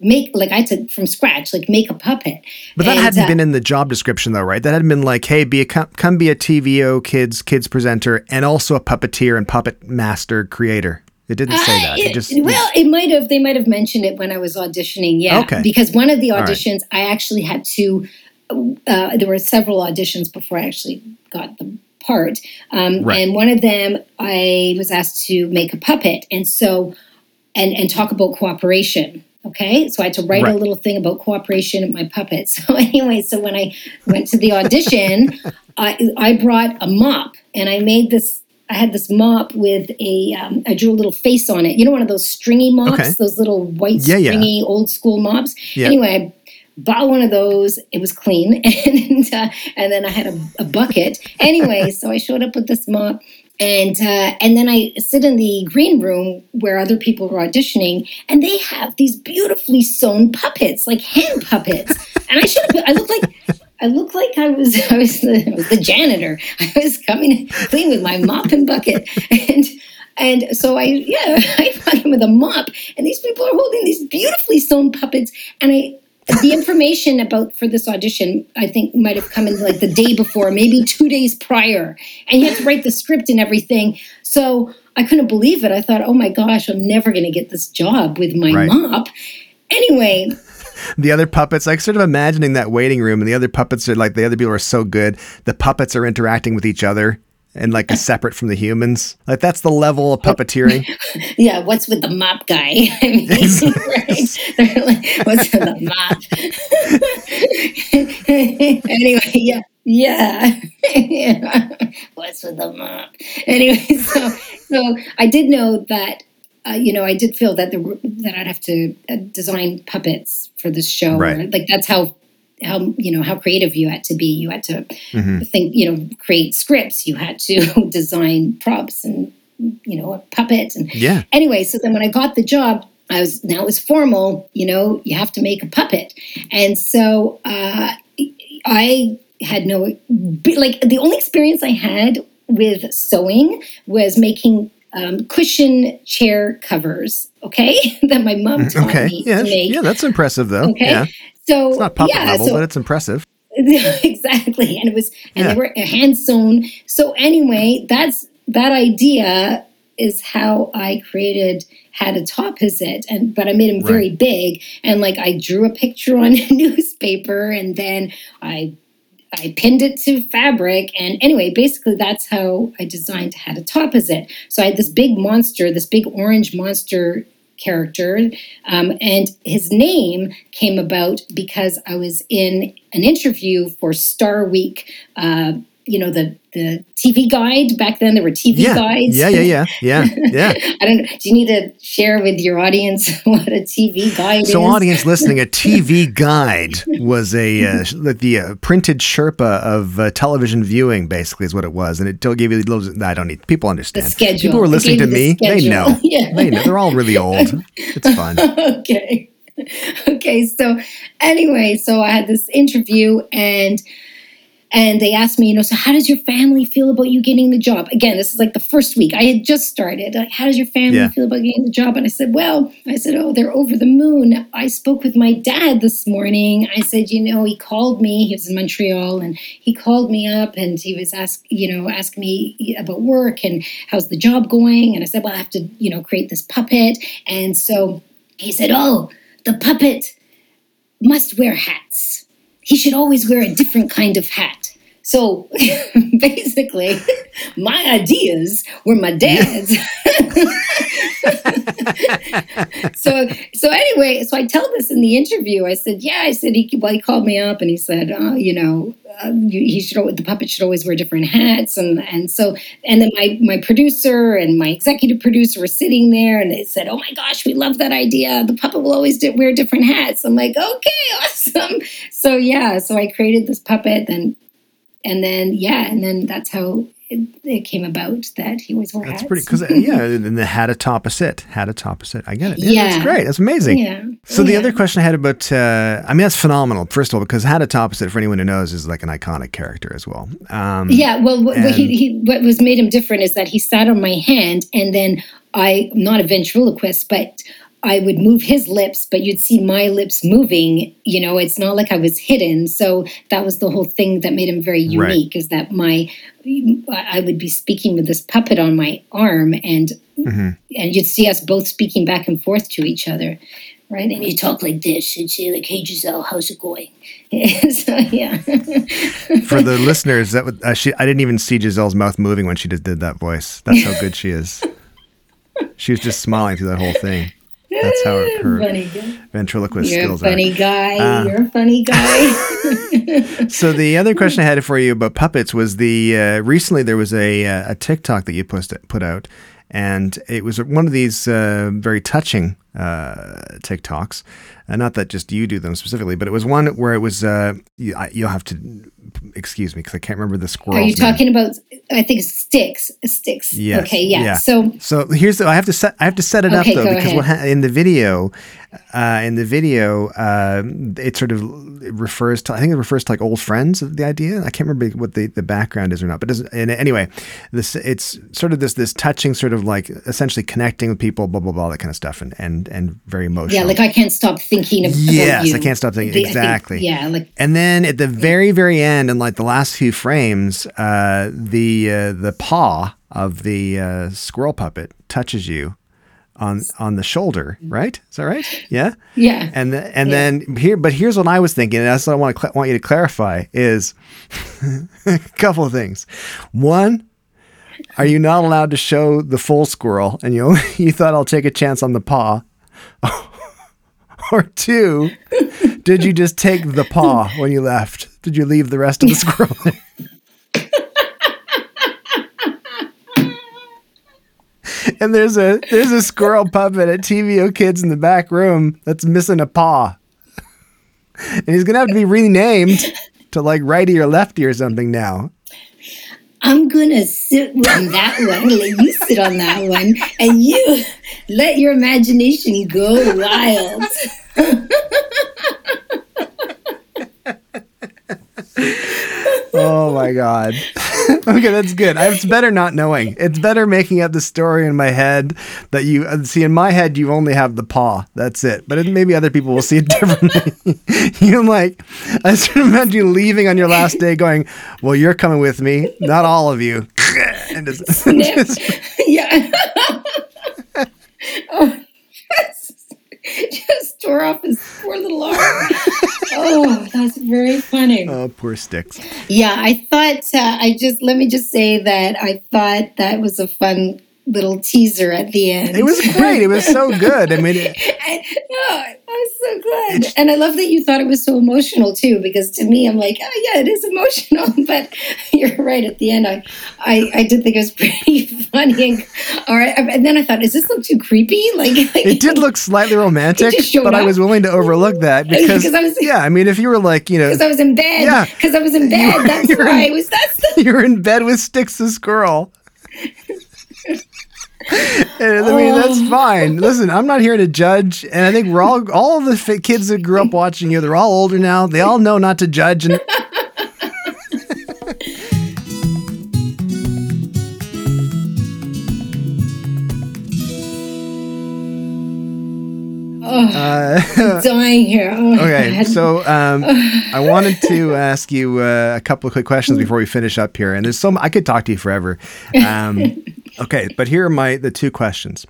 make like I had to from scratch, like make a puppet. but that And, hadn't uh, been in the job description though, right? That hadn't been like, hey, be a come, come be a TVO kids kids presenter and also a puppeteer and puppet master creator. It didn't say that. Uh, It it- just well, it might have. They might have mentioned it when I was auditioning. Yeah, Okay. because one of the right. auditions, I actually had to. Uh, there were several auditions before I actually got the part, um, Right. and one of them I was asked to make a puppet, and so and and talk about cooperation. Okay, so I had to write Right. a little thing about cooperation in my puppet. [LAUGHS] So anyway, so when I went to the audition, [LAUGHS] I I brought a mop and I made this. I had this mop with a. Um, I drew a little face on it. You know, one of those stringy mops, Okay. those little white Yeah, yeah. stringy old school mops. Yeah. Anyway, I bought one of those. It was clean, [LAUGHS] and uh, and then I had a, a bucket. Anyway, [LAUGHS] so I showed up with this mop, and uh, and then I sit in the green room where other people were auditioning, and they have these beautifully sewn puppets, like hand puppets. And I should have. I look like. I look like I was I was the, I was the janitor. [LAUGHS] I was coming clean with my mop and bucket, and and so I yeah I found him with a mop, and these people are holding these beautifully sewn puppets, and I the information about for this audition I think might have come in like the day before, maybe two days prior, and you had to write the script and everything. So I couldn't believe it. I thought, oh my gosh, I'm never going to get this job with my Right. mop. Anyway, the other puppets, like sort of imagining that waiting room, and the other puppets are like the other people are so good. The puppets are interacting with each other and like is separate from the humans. Like that's the level of puppeteering. [LAUGHS] yeah, what's with the mop guy? [LAUGHS] I mean, [LAUGHS] right? Like, what's with the mop? anyway, yeah, yeah. Yeah. what's with the mop? Anyway, so so I did know that. Uh, you know, I did feel that the that I'd have to uh, design puppets for this show. Right. Like that's how how you know how creative you had to be. You had to Mhm. think, you know, create scripts. You had to [LAUGHS] design props and you know a puppet and Yeah. anyway, so then when I got the job, I was now it was formal. You know, you have to make a puppet, and so uh, I had no like the only experience I had with sewing was making um, cushion chair covers. Okay, [LAUGHS] that my mom taught Okay. me Yeah. to make. Yeah. That's impressive though. Okay. Yeah. So It's not puppet yeah, level, so but it's impressive. [LAUGHS] exactly and it was and Yeah. they were hand sewn so anyway that's that idea is how i created had a top is it and but i made him very big and like i drew a picture on [LAUGHS] a newspaper and then i I pinned it to fabric. And anyway, basically, that's how I designed Had a Top Is It. So I had this big monster, this big orange monster character. Um, and his name came about because I was in an interview for Star Week. Uh, you know, the, the TV guide. Back then, there were TV Yeah. guides. Yeah. Yeah. Yeah. Yeah. [LAUGHS] Yeah. I don't. Do you need to share with your audience [LAUGHS] what a TV guide So, is? audience [LAUGHS] listening, a TV guide was a uh, the, uh, printed Sherpa of uh, television viewing, basically, is what it was, and it still gave you little. I don't need people understand. The schedule. People who are listening to me, the they know. Yeah. They know. They're all really old. It's fun. okay. Okay. So anyway, so I had this interview and and they asked me, you know, so how does your family feel about you getting the job? Again, this is like the first week. I had just started. Like, how does your family Yeah. feel about getting the job? And I said, well, I said, oh, they're over the moon. I spoke with my dad this morning. I said, you know, he called me. He was in Montreal, and he called me up, and he was ask, you know, asking me about work and how's the job going. And I said, well, I have to, you know, create this puppet. And so he said, oh the puppet must wear hats. He should always wear a different kind of hat. So [LAUGHS] basically, my ideas were my dad's. [LAUGHS] so so anyway, so I tell this in the interview. I said, yeah. I said he well, he called me up and he said, oh, you know, uh, he should the puppet should always wear different hats and and so and then my my producer and my executive producer were sitting there and they said, oh my gosh, we love that idea. The puppet will always wear different hats. I'm like, okay, [LAUGHS] awesome. So yeah, so I created this puppet and and then yeah, and then that's how it, it, came about that he always wore that's hats. pretty because yeah, and the hat atop a sit, hat atop a sit. I get it. Yeah, Yeah. that's great. That's amazing. Yeah. So the other question I had about, uh, I mean, that's phenomenal. First of all, because hat atop a sit, for anyone who knows, is like an iconic character as well. Um, Yeah, well, what, what he, he, what was made him different is that he sat on my hand, and then I, not a ventriloquist, but I would move his lips, but you'd see my lips moving. You know, it's not like I was hidden. So that was the whole thing that made him very Right. unique. Is that my, I would be speaking with this puppet on my arm, and Mm-hmm. and you'd see us both speaking back and forth to each other. Right, and you talk like this. You'd say like, "Hey, Giselle, how's it going?" [LAUGHS] so yeah, [LAUGHS] For the listeners, that would, uh, she, I didn't even see Giselle's mouth moving when she just did that voice. That's how good she is. [LAUGHS] She was just smiling through that whole thing. That's how her, [LAUGHS] funny guy. ventriloquist You're a skills funny are. guy. Ah. You're a funny guy. [LAUGHS] So the other question I had for you about puppets was the uh, recently there was a uh, a TikTok that you posted put out, and it was one of these uh, very touching uh, TikToks. Uh, not that just you do them specifically, but it was one where it was. Uh, you, I, you'll have to excuse me because I can't remember the squirrel. Are you talking about? I think sticks. Sticks. Yes, Okay. Yeah. yeah. So So here's the, I have to set I have to set it Okay, up though because what ha- in the video, uh, in the video, uh, it sort of refers to I think it refers to like old friends. The idea I can't remember what the, the background is or not, but. And anyway, this it's sort of this this touching sort of like essentially connecting with people, blah blah blah, that kind of stuff, and and and very emotional. yeah, like I can't stop thinking of. about Yes, you. I can't stop thinking- I think- exactly. yeah. Like And then at the very, very end, in like the last few frames, uh, the uh, the paw of the uh, squirrel puppet touches you on on the shoulder. Right? Is that right? Yeah. yeah. And the, and Yeah. then here, but here's what I was thinking, and that's what I want to cl- want you to clarify is [LAUGHS] a couple of things. One. Are you not allowed to show the full squirrel, and you [LAUGHS] you thought I'll take a chance on the paw, [LAUGHS] [LAUGHS] or two? Did you just take the paw when you left? Did you leave the rest of the [LAUGHS] squirrel? [LAUGHS] and there's a there's a squirrel puppet at TVO Kids in the back room that's missing a paw, and he's gonna have to be renamed to like righty or lefty or something now. I'm gonna sit on that one. Let you sit on that one, and you let your imagination go wild. [LAUGHS] [LAUGHS] Oh my god. [LAUGHS] okay, that's good. It's better not knowing. It's better making up the story in my head that you uh, see in my head. You only have the paw. That's it. But it, maybe other people will see it [LAUGHS] differently. you like, I sort of imagine you leaving on your last day, going, "Well, you're coming with me. Not all of you." and just, just- yeah. oh, just, [LAUGHS] just tore off his poor little arm. [LAUGHS] oh, that's very funny. oh, poor sticks. Yeah, I thought uh, I just let me just say that I thought that was a fun little teaser at the end. It was great. It was so [LAUGHS] good. I mean, it, I, no, it was so good, and I love that you thought it was so emotional too. Because to me, I'm like, oh yeah, it is emotional. [LAUGHS] But you're right. At the end, I, I, I did think it was [LAUGHS] pretty funny. And, all right, and then I thought, is this look too creepy? Like, like it did look slightly romantic, but I was willing to overlook that because, Because I was- yeah, I mean, if you were like, you know, because I was in bed. Yeah. because I was in bed. were- That's why in- it was. That's the you're in bed with Sticks girl. I mean, that's Oh. fine. Listen, I'm not here to judge, and I think we're all all the fi- kids that grew up watching you. They're all older now. They all know not to judge. And oh, uh, dying here. Oh, okay, God. so um, I wanted to ask you uh, a couple of quick questions before we finish up here. And there's some I could talk to you forever. Um, [LAUGHS] okay, but here are my the two questions.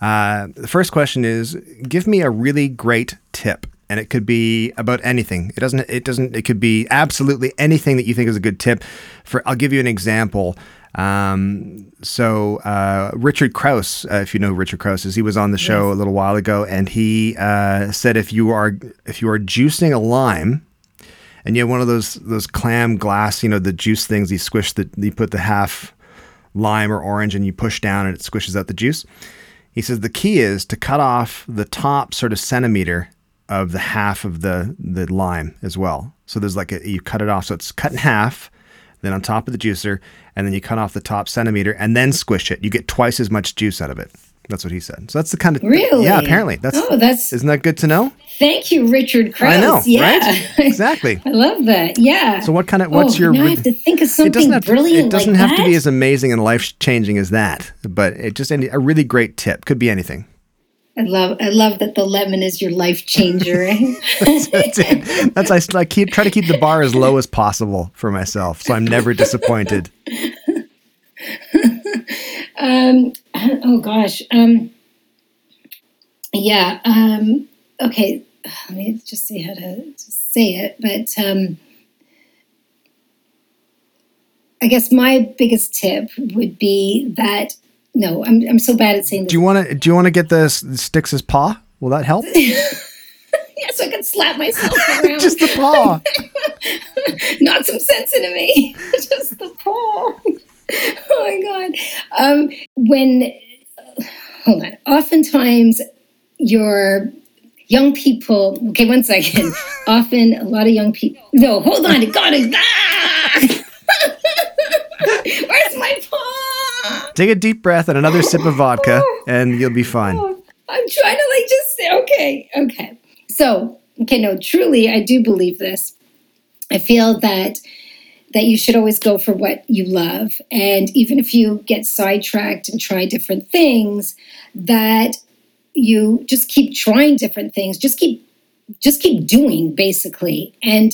Uh, the first question is give me a really great tip. And it could be about anything. It doesn't. It doesn't. It could be absolutely anything that you think is a good tip. For I'll give you an example. Um, so uh, Richard Crouse, uh, if you know Richard Crouse is, he was on the show yes. a little while ago, and he uh, said if you are if you are juicing a lime, and you have one of those those clam glass, you know, the juice things, you squish the you put the half lime or orange, and you push down, and it squishes out the juice. He says the key is to cut off the top sort of centimeter of the half of the the lime as well. So there's like a, you cut it off, so it's cut in half, then on top of the juicer, and then you cut off the top centimeter and then squish it. You get twice as much juice out of it. That's what he said. So that's the kind of really, yeah. Apparently, that's oh, that's isn't that good to know? Thank you, Richard Crouse. I know, yeah. right? [LAUGHS] Exactly. I love that. Yeah. So what kind of what's oh, your? Now I have to think of something it doesn't have brilliant. To, it doesn't like have that? to be as amazing and life changing as that, but it just a really great tip could be anything. I love I love that the lemon is your life changer. that's, [LAUGHS] that's, it. That's I, I keep try to keep the bar as low as possible for myself, so I'm never disappointed. [LAUGHS] um, [CLEARS THROAT] oh gosh. Um, yeah. Um, okay. [SIGHS] Let me just see how to, to say it. But um, I guess my biggest tip would be that no, I'm, I'm so bad at saying this. Do you want to do you want to get the sticks Styx's paw? Will that help? [LAUGHS] yes, I can slap myself [LAUGHS] around. Just the paw. [LAUGHS] Not some sense into me. Just the paw. [LAUGHS] oh my god. Um, when hold on. Oftentimes your young people okay one second. [LAUGHS] Often a lot of young people no hold on God is, ah! [LAUGHS] where's my paw? Take a deep breath and another sip of vodka and you'll be fine. I'm trying to like just say okay okay. So okay no truly i do believe this. I feel that that you should always go for what you love. And even if you get sidetracked and try different things that you just keep trying different things just keep just keep doing basically. And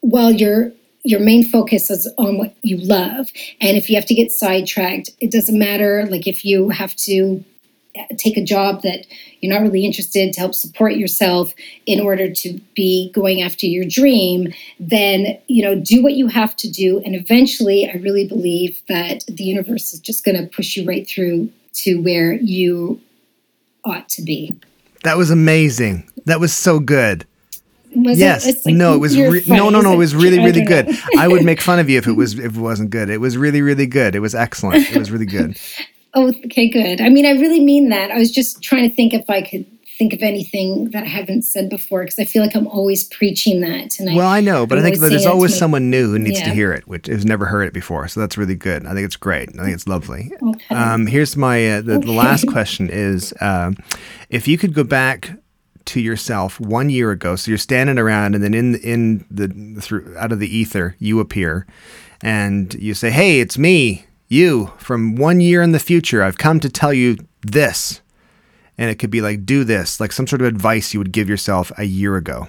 while your your main focus is on what you love and if you have to get sidetracked it doesn't matter. Like if you have to take a job that you're not really interested to help support yourself in order to be going after your dream then you know do what you have to do and eventually i really believe that the universe is just going to push you right through to where you ought to be. That was amazing. That was so good. Was yes. It? Like, no, it was re- no, no, no. It was really, really good. I would [LAUGHS] make fun of you if it was if it wasn't good. It was really, really good. It was excellent. It was really good. [LAUGHS] oh, okay, good. I mean, I really mean that. I was just trying to think if I could think of anything that I haven't said before because I feel like I'm always preaching that. And well, I, I know, but I think there's always someone new who needs yeah. to hear it, which has never heard it before. So that's really good. I think it's great. I think it's lovely. Okay. Um, here's my uh, the, okay. the, last question is um, if you could go back to yourself one year ago. So you're standing around, and then in in the through out of the ether, you appear, and you say, "Hey, it's me." You from one year in the future, I've come to tell you this and it could be like do this, like some sort of advice you would give yourself a year ago.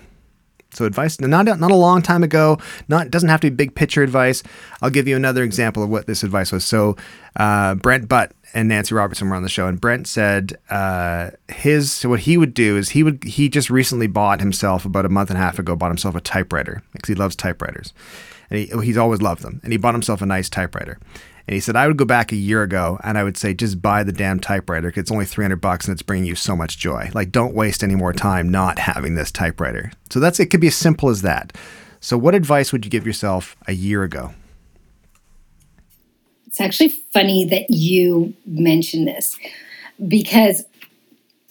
So advice not not a long time ago. Not doesn't have to be big picture advice. I'll give you another example of what this advice was. So uh, Brent Butt and Nancy Robertson were on the show, and Brent said uh, his so what he would do is he would he just recently bought himself about a month and a half ago bought himself a typewriter because he loves typewriters, and he, he's always loved them, and he bought himself a nice typewriter. And he said, I would go back a year ago and I would say, just buy the damn typewriter because it's only 300 bucks and it's bringing you so much joy. Like, don't waste any more time not having this typewriter. So that's it, could be as simple as that. So, what advice would you give yourself a year ago? It's actually funny that you mentioned this because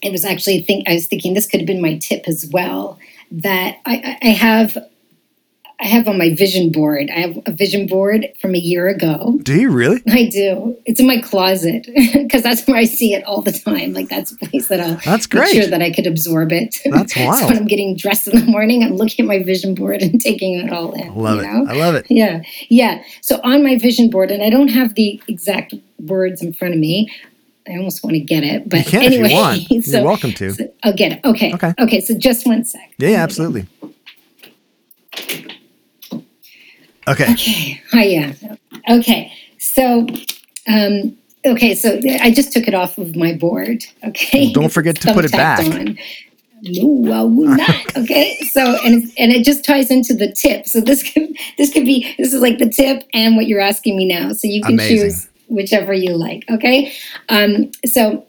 it was actually think I was thinking this could have been my tip as well. That I, I have I have on my vision board. I have a vision board from a year ago. Do you really? [LAUGHS] I do. It's in my closet [LAUGHS] because that's where I see it all the time. Like that's a place that I'll that's great. make sure that I could absorb it. That's [LAUGHS] wild. so when I'm getting dressed in the morning, I'm looking at my vision board and taking it all in. I love it. Know? I love it. Yeah, yeah. So on my vision board, and I don't have the exact words in front of me. I almost want to get it, but you can anyway, if you want. You're so, welcome to. So I'll get it. Okay. Okay. Okay. So just one sec. Yeah, absolutely. Okay. Okay. Okay. Hi, yeah. Okay. So, um, okay, so I just took it off of my board. Okay, well, don't forget to put it back. On. No, I will not. [LAUGHS] Okay, so and and it just ties into the tip. So this could this could be this is like the tip and what you're asking me now. So you can Amazing. choose whichever you like. Okay, um, so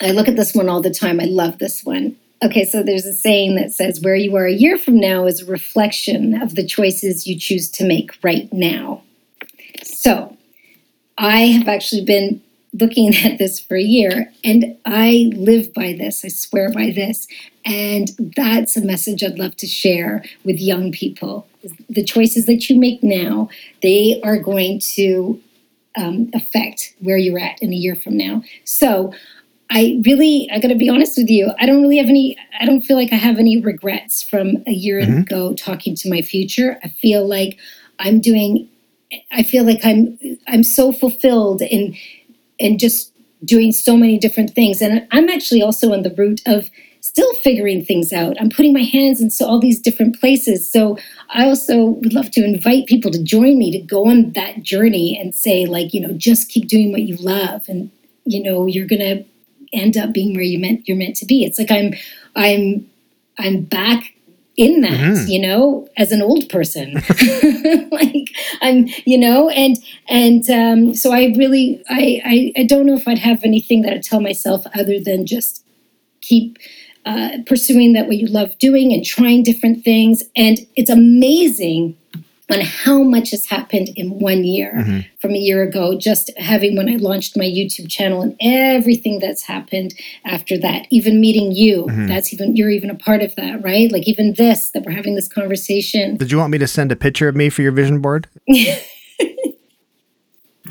I look at this one all the time. I love this one. Okay, so there's a saying that says, Where you are a year from now is a reflection of the choices you choose to make right now. So I have actually been looking [LAUGHS] at this for a year and I live by this. I swear by this. And that's a message I'd love to share with young people. The choices that you make now, they are going to um, affect where you're at in a year from now. So I really, I got to be honest with you. I don't really have any, I don't feel like I have any regrets from a year mm-hmm. ago talking to my future. I feel like I'm doing, I feel like I'm, I'm so fulfilled in, in just doing so many different things. And I'm actually also on the route of still figuring things out. I'm putting my hands in so all these different places. So I also would love to invite people to join me to go on that journey and say, like, you know, just keep doing what you love. And, you know, you're to end up being where you meant you're meant to be. It's like I'm I'm I'm back in that, mm-hmm. you know, as an old person. [LAUGHS] like I'm, you know, and and um, so I really I, I I don't know if I'd have anything that I'd tell myself other than just keep uh, pursuing that what you love doing and trying different things. And it's amazing on how much has happened in one year mm-hmm. from a year ago, just having when I launched my YouTube channel and everything that's happened after that, even meeting you, mm-hmm. that's even, you're even a part of that, right? Like even this, that we're having this conversation. Did you want me to send a picture of me for your vision board? [LAUGHS]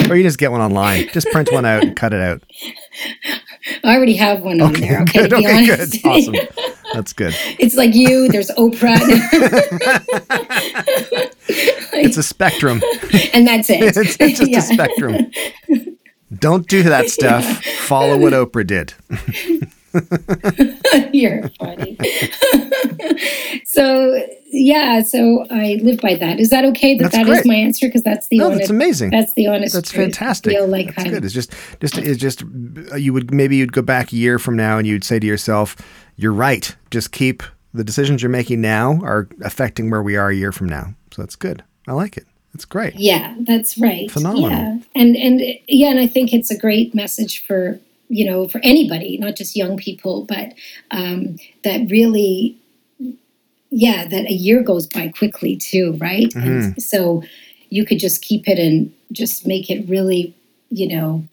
or you just get one online. Just print one out and cut it out. [LAUGHS] I already have one on there. [LAUGHS] Okay, good, okay, good. Awesome. That's good. It's like you, there's Oprah. Like, [LAUGHS] it's a spectrum. [LAUGHS] And that's it. it's, [LAUGHS] it's just yeah. a spectrum. Don't do that stuff. Follow what Oprah did. You're funny. so yeah, so I live by that. Is that okay? That that's that is my answer because that's the no, honest. that's amazing. That's the honest. That's fantastic. Feel like that's good. It's just, just, it's just. Uh, you would maybe you'd go back a year from now and you'd say to yourself, "You're right. Just keep the decisions you're making now are affecting where we are a year from now." So that's good. I like it. That's great. Yeah, that's right. Phenomenal. Yeah, and and yeah, and I think it's a great message for you know, for anybody, not just young people, but um, that really, yeah, that a year goes by quickly too, right? Mm-hmm. And so you could just keep it and just make it really, you know,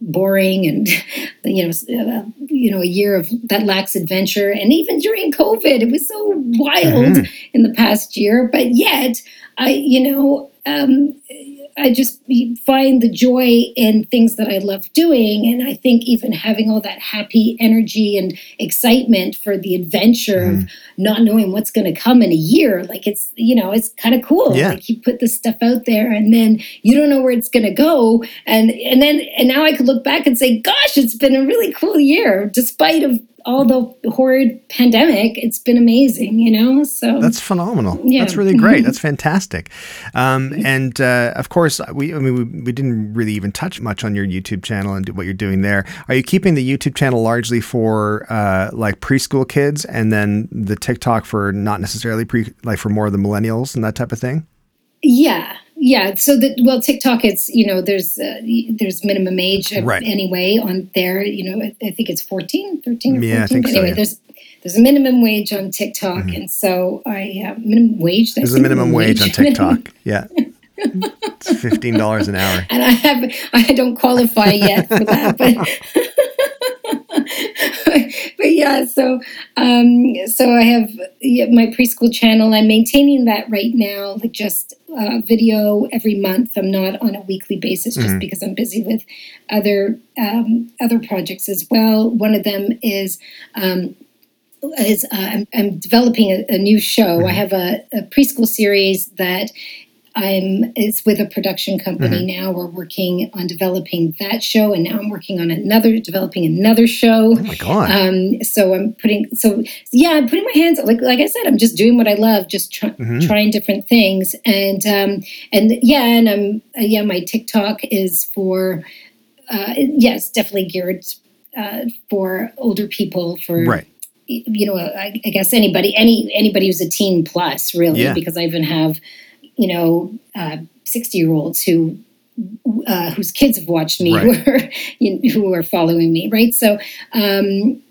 boring and [LAUGHS] you know uh, you know a year of that lacks adventure and even during covid it was so wild mm-hmm. in the past year but yet i you know um, I just find the joy in things that I love doing. And I think even having all that happy energy and excitement for the adventure mm. of mm-hmm. not knowing what's going to come in a year, like it's, you know, it's kind of cool. Yeah. Like you put this stuff out there and then you don't know where it's going to go. And, and then, and now I could look back and say, gosh, it's been a really cool year, despite of all the horrid pandemic, it's been amazing, you know? So that's phenomenal. Yeah. That's really great. that's [LAUGHS] fantastic. Um, and uh, of course, we, I mean, we, we didn't really even touch much on your YouTube channel and what you're doing there. Are you keeping the YouTube channel largely for uh, like preschool kids and then the TikTok for not necessarily pre, like for more of the millennials and that type of thing? Yeah, yeah so that well tiktok it's you know there's uh, there's minimum age right. anyway on there you know I, I, think it's 14 13 or 14 yeah, I think but anyway so, yeah. there's there's a minimum wage on tiktok mm-hmm. and so i uh, minimum wage there's a minimum, minimum wage, wage on tiktok [LAUGHS] yeah it's fifteen dollars an hour and i have i don't qualify yet for that but [LAUGHS] [LAUGHS] but yeah, so um, so I have my preschool channel. I'm maintaining that right now, like just uh, video every month. I'm not on a weekly basis just mm-hmm. because I'm busy with other um, other projects as well. One of them is. Um, is uh, I'm, I'm, developing a, a new show. Mm-hmm. I have a, a, preschool series that I'm it's with a production company mm-hmm. now. We're working on developing that show, and now I'm working on another, developing another show. Oh my god! Um, so I'm putting, so yeah, I'm putting my hands like like I said, I'm just doing what I love, just try, mm-hmm. trying different things, and um, and yeah, and I'm uh, yeah, my TikTok is for uh, yes, definitely geared uh, for older people. For Right. you know, I, I guess anybody, any anybody who's a teen plus, really, Yeah. because I even have, you know, sixty year olds who. Uh, whose kids have watched me Right. who, are, [LAUGHS] you know, who are following me, right? So um,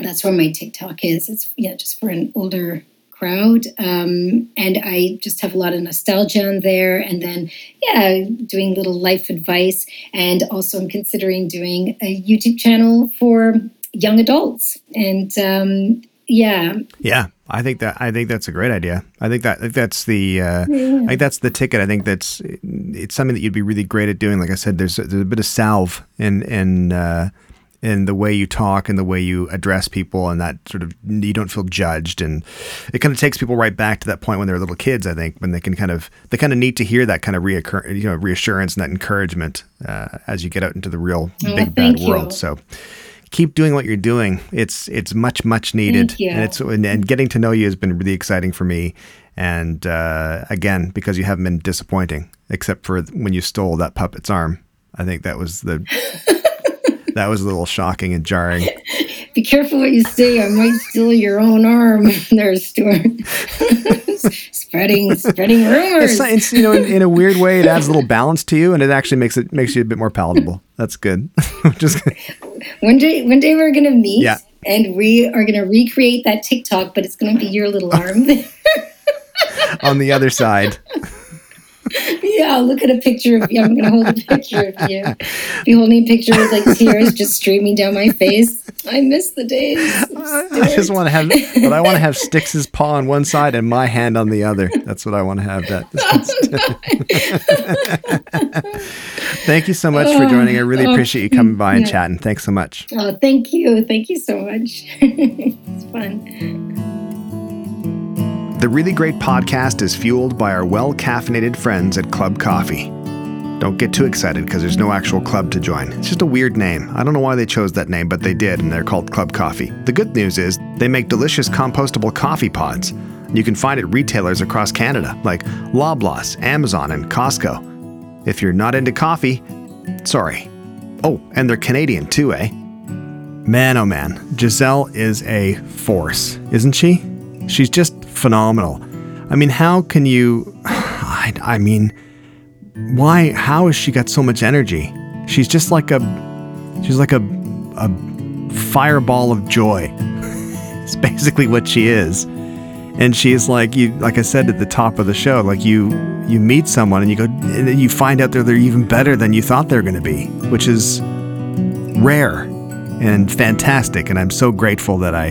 that's where my TikTok is. It's yeah, just for an older crowd, um, and I just have a lot of nostalgia on there. And then yeah, doing little life advice, and also I'm considering doing a YouTube channel for young adults. And um, yeah, Yeah, I think that I think that's a great idea. I think that I think that's the uh, I think that's the ticket. I think that's it's something that you'd be really great at doing. Like I said, there's a, there's a bit of salve in in uh, in the way you talk and the way you address people, and that sort of you don't feel judged, and it kind of takes people right back to that point when they're little kids. I think when they can kind of they kind of need to hear that kind of reoccur, you know reassurance and that encouragement uh, as you get out into the real Oh, big bad you. world. So keep doing what you're doing. It's it's much much needed, Thank you. and it's and, and getting to know you has been really exciting for me. And uh, again, because you haven't been disappointing, except for when you stole that puppet's arm. I think that was the [LAUGHS] that was a little shocking and jarring. be careful what you say. I might steal your own arm. [LAUGHS] There's Stewart [LAUGHS] spreading spreading rumors. It's, it's you know in, in a weird way it adds a little balance to you, and it actually makes it makes you a bit more palatable. That's good. Just One day, one day we're gonna meet, Yeah. and we are gonna recreate that TikTok, but it's gonna be your little [LAUGHS] arm. [LAUGHS] on the other side. Yeah, I'll look at a picture of you. I'm gonna hold a picture of you. Be holding a picture with like tears just streaming down my face. I miss the days. I just want to have, but I want to have Styx's paw on one side and my hand on the other. That's what I want to have. That. [LAUGHS] Oh, thank you so much for joining. I really Oh, appreciate you coming by and yeah. chatting. Thanks so much. Oh, thank you, thank you so much. [LAUGHS] it's fun. The Really Great Podcast is fueled by our well caffeinated friends at Club Coffee. Don't get too excited because there's no actual club to join. It's just a weird name. I don't know why they chose that name, but they did, and they're called Club Coffee. The good news is they make delicious compostable coffee pods. You can find at retailers across Canada like Loblaws, Amazon, and Costco. If you're not into coffee, sorry. Oh, and they're Canadian too, eh? Man, oh man, Giselle is a force, isn't she? She's just phenomenal. I mean, how can you? [SIGHS] I, I mean, why? How has she got so much energy? She's just like a, she's like a, a fireball of joy. [LAUGHS] it's basically what she is. And she's like you, like I said at the top of the show, like you, you meet someone and you go, and you find out that they're even better than you thought they're going to be, which is rare and fantastic. And I'm so grateful that I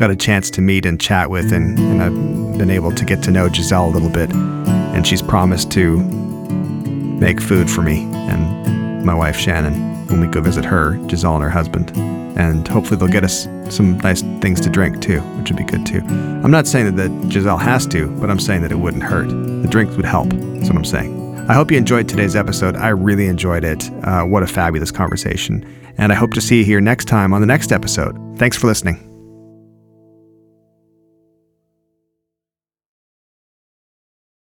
got a chance to meet and chat with, and, and I've been able to get to know Giselle a little bit. And she's promised to make food for me and my wife Shannon when we go visit her, Giselle and her husband. And hopefully they'll get us some nice things to drink too, which would be good too. I'm not saying that, that Giselle has to, but I'm saying that it wouldn't hurt. The drinks would help. That's what I'm saying. I hope you enjoyed today's episode. I really enjoyed it. Uh, what a fabulous conversation. And I hope to see you here next time on the next episode. Thanks for listening.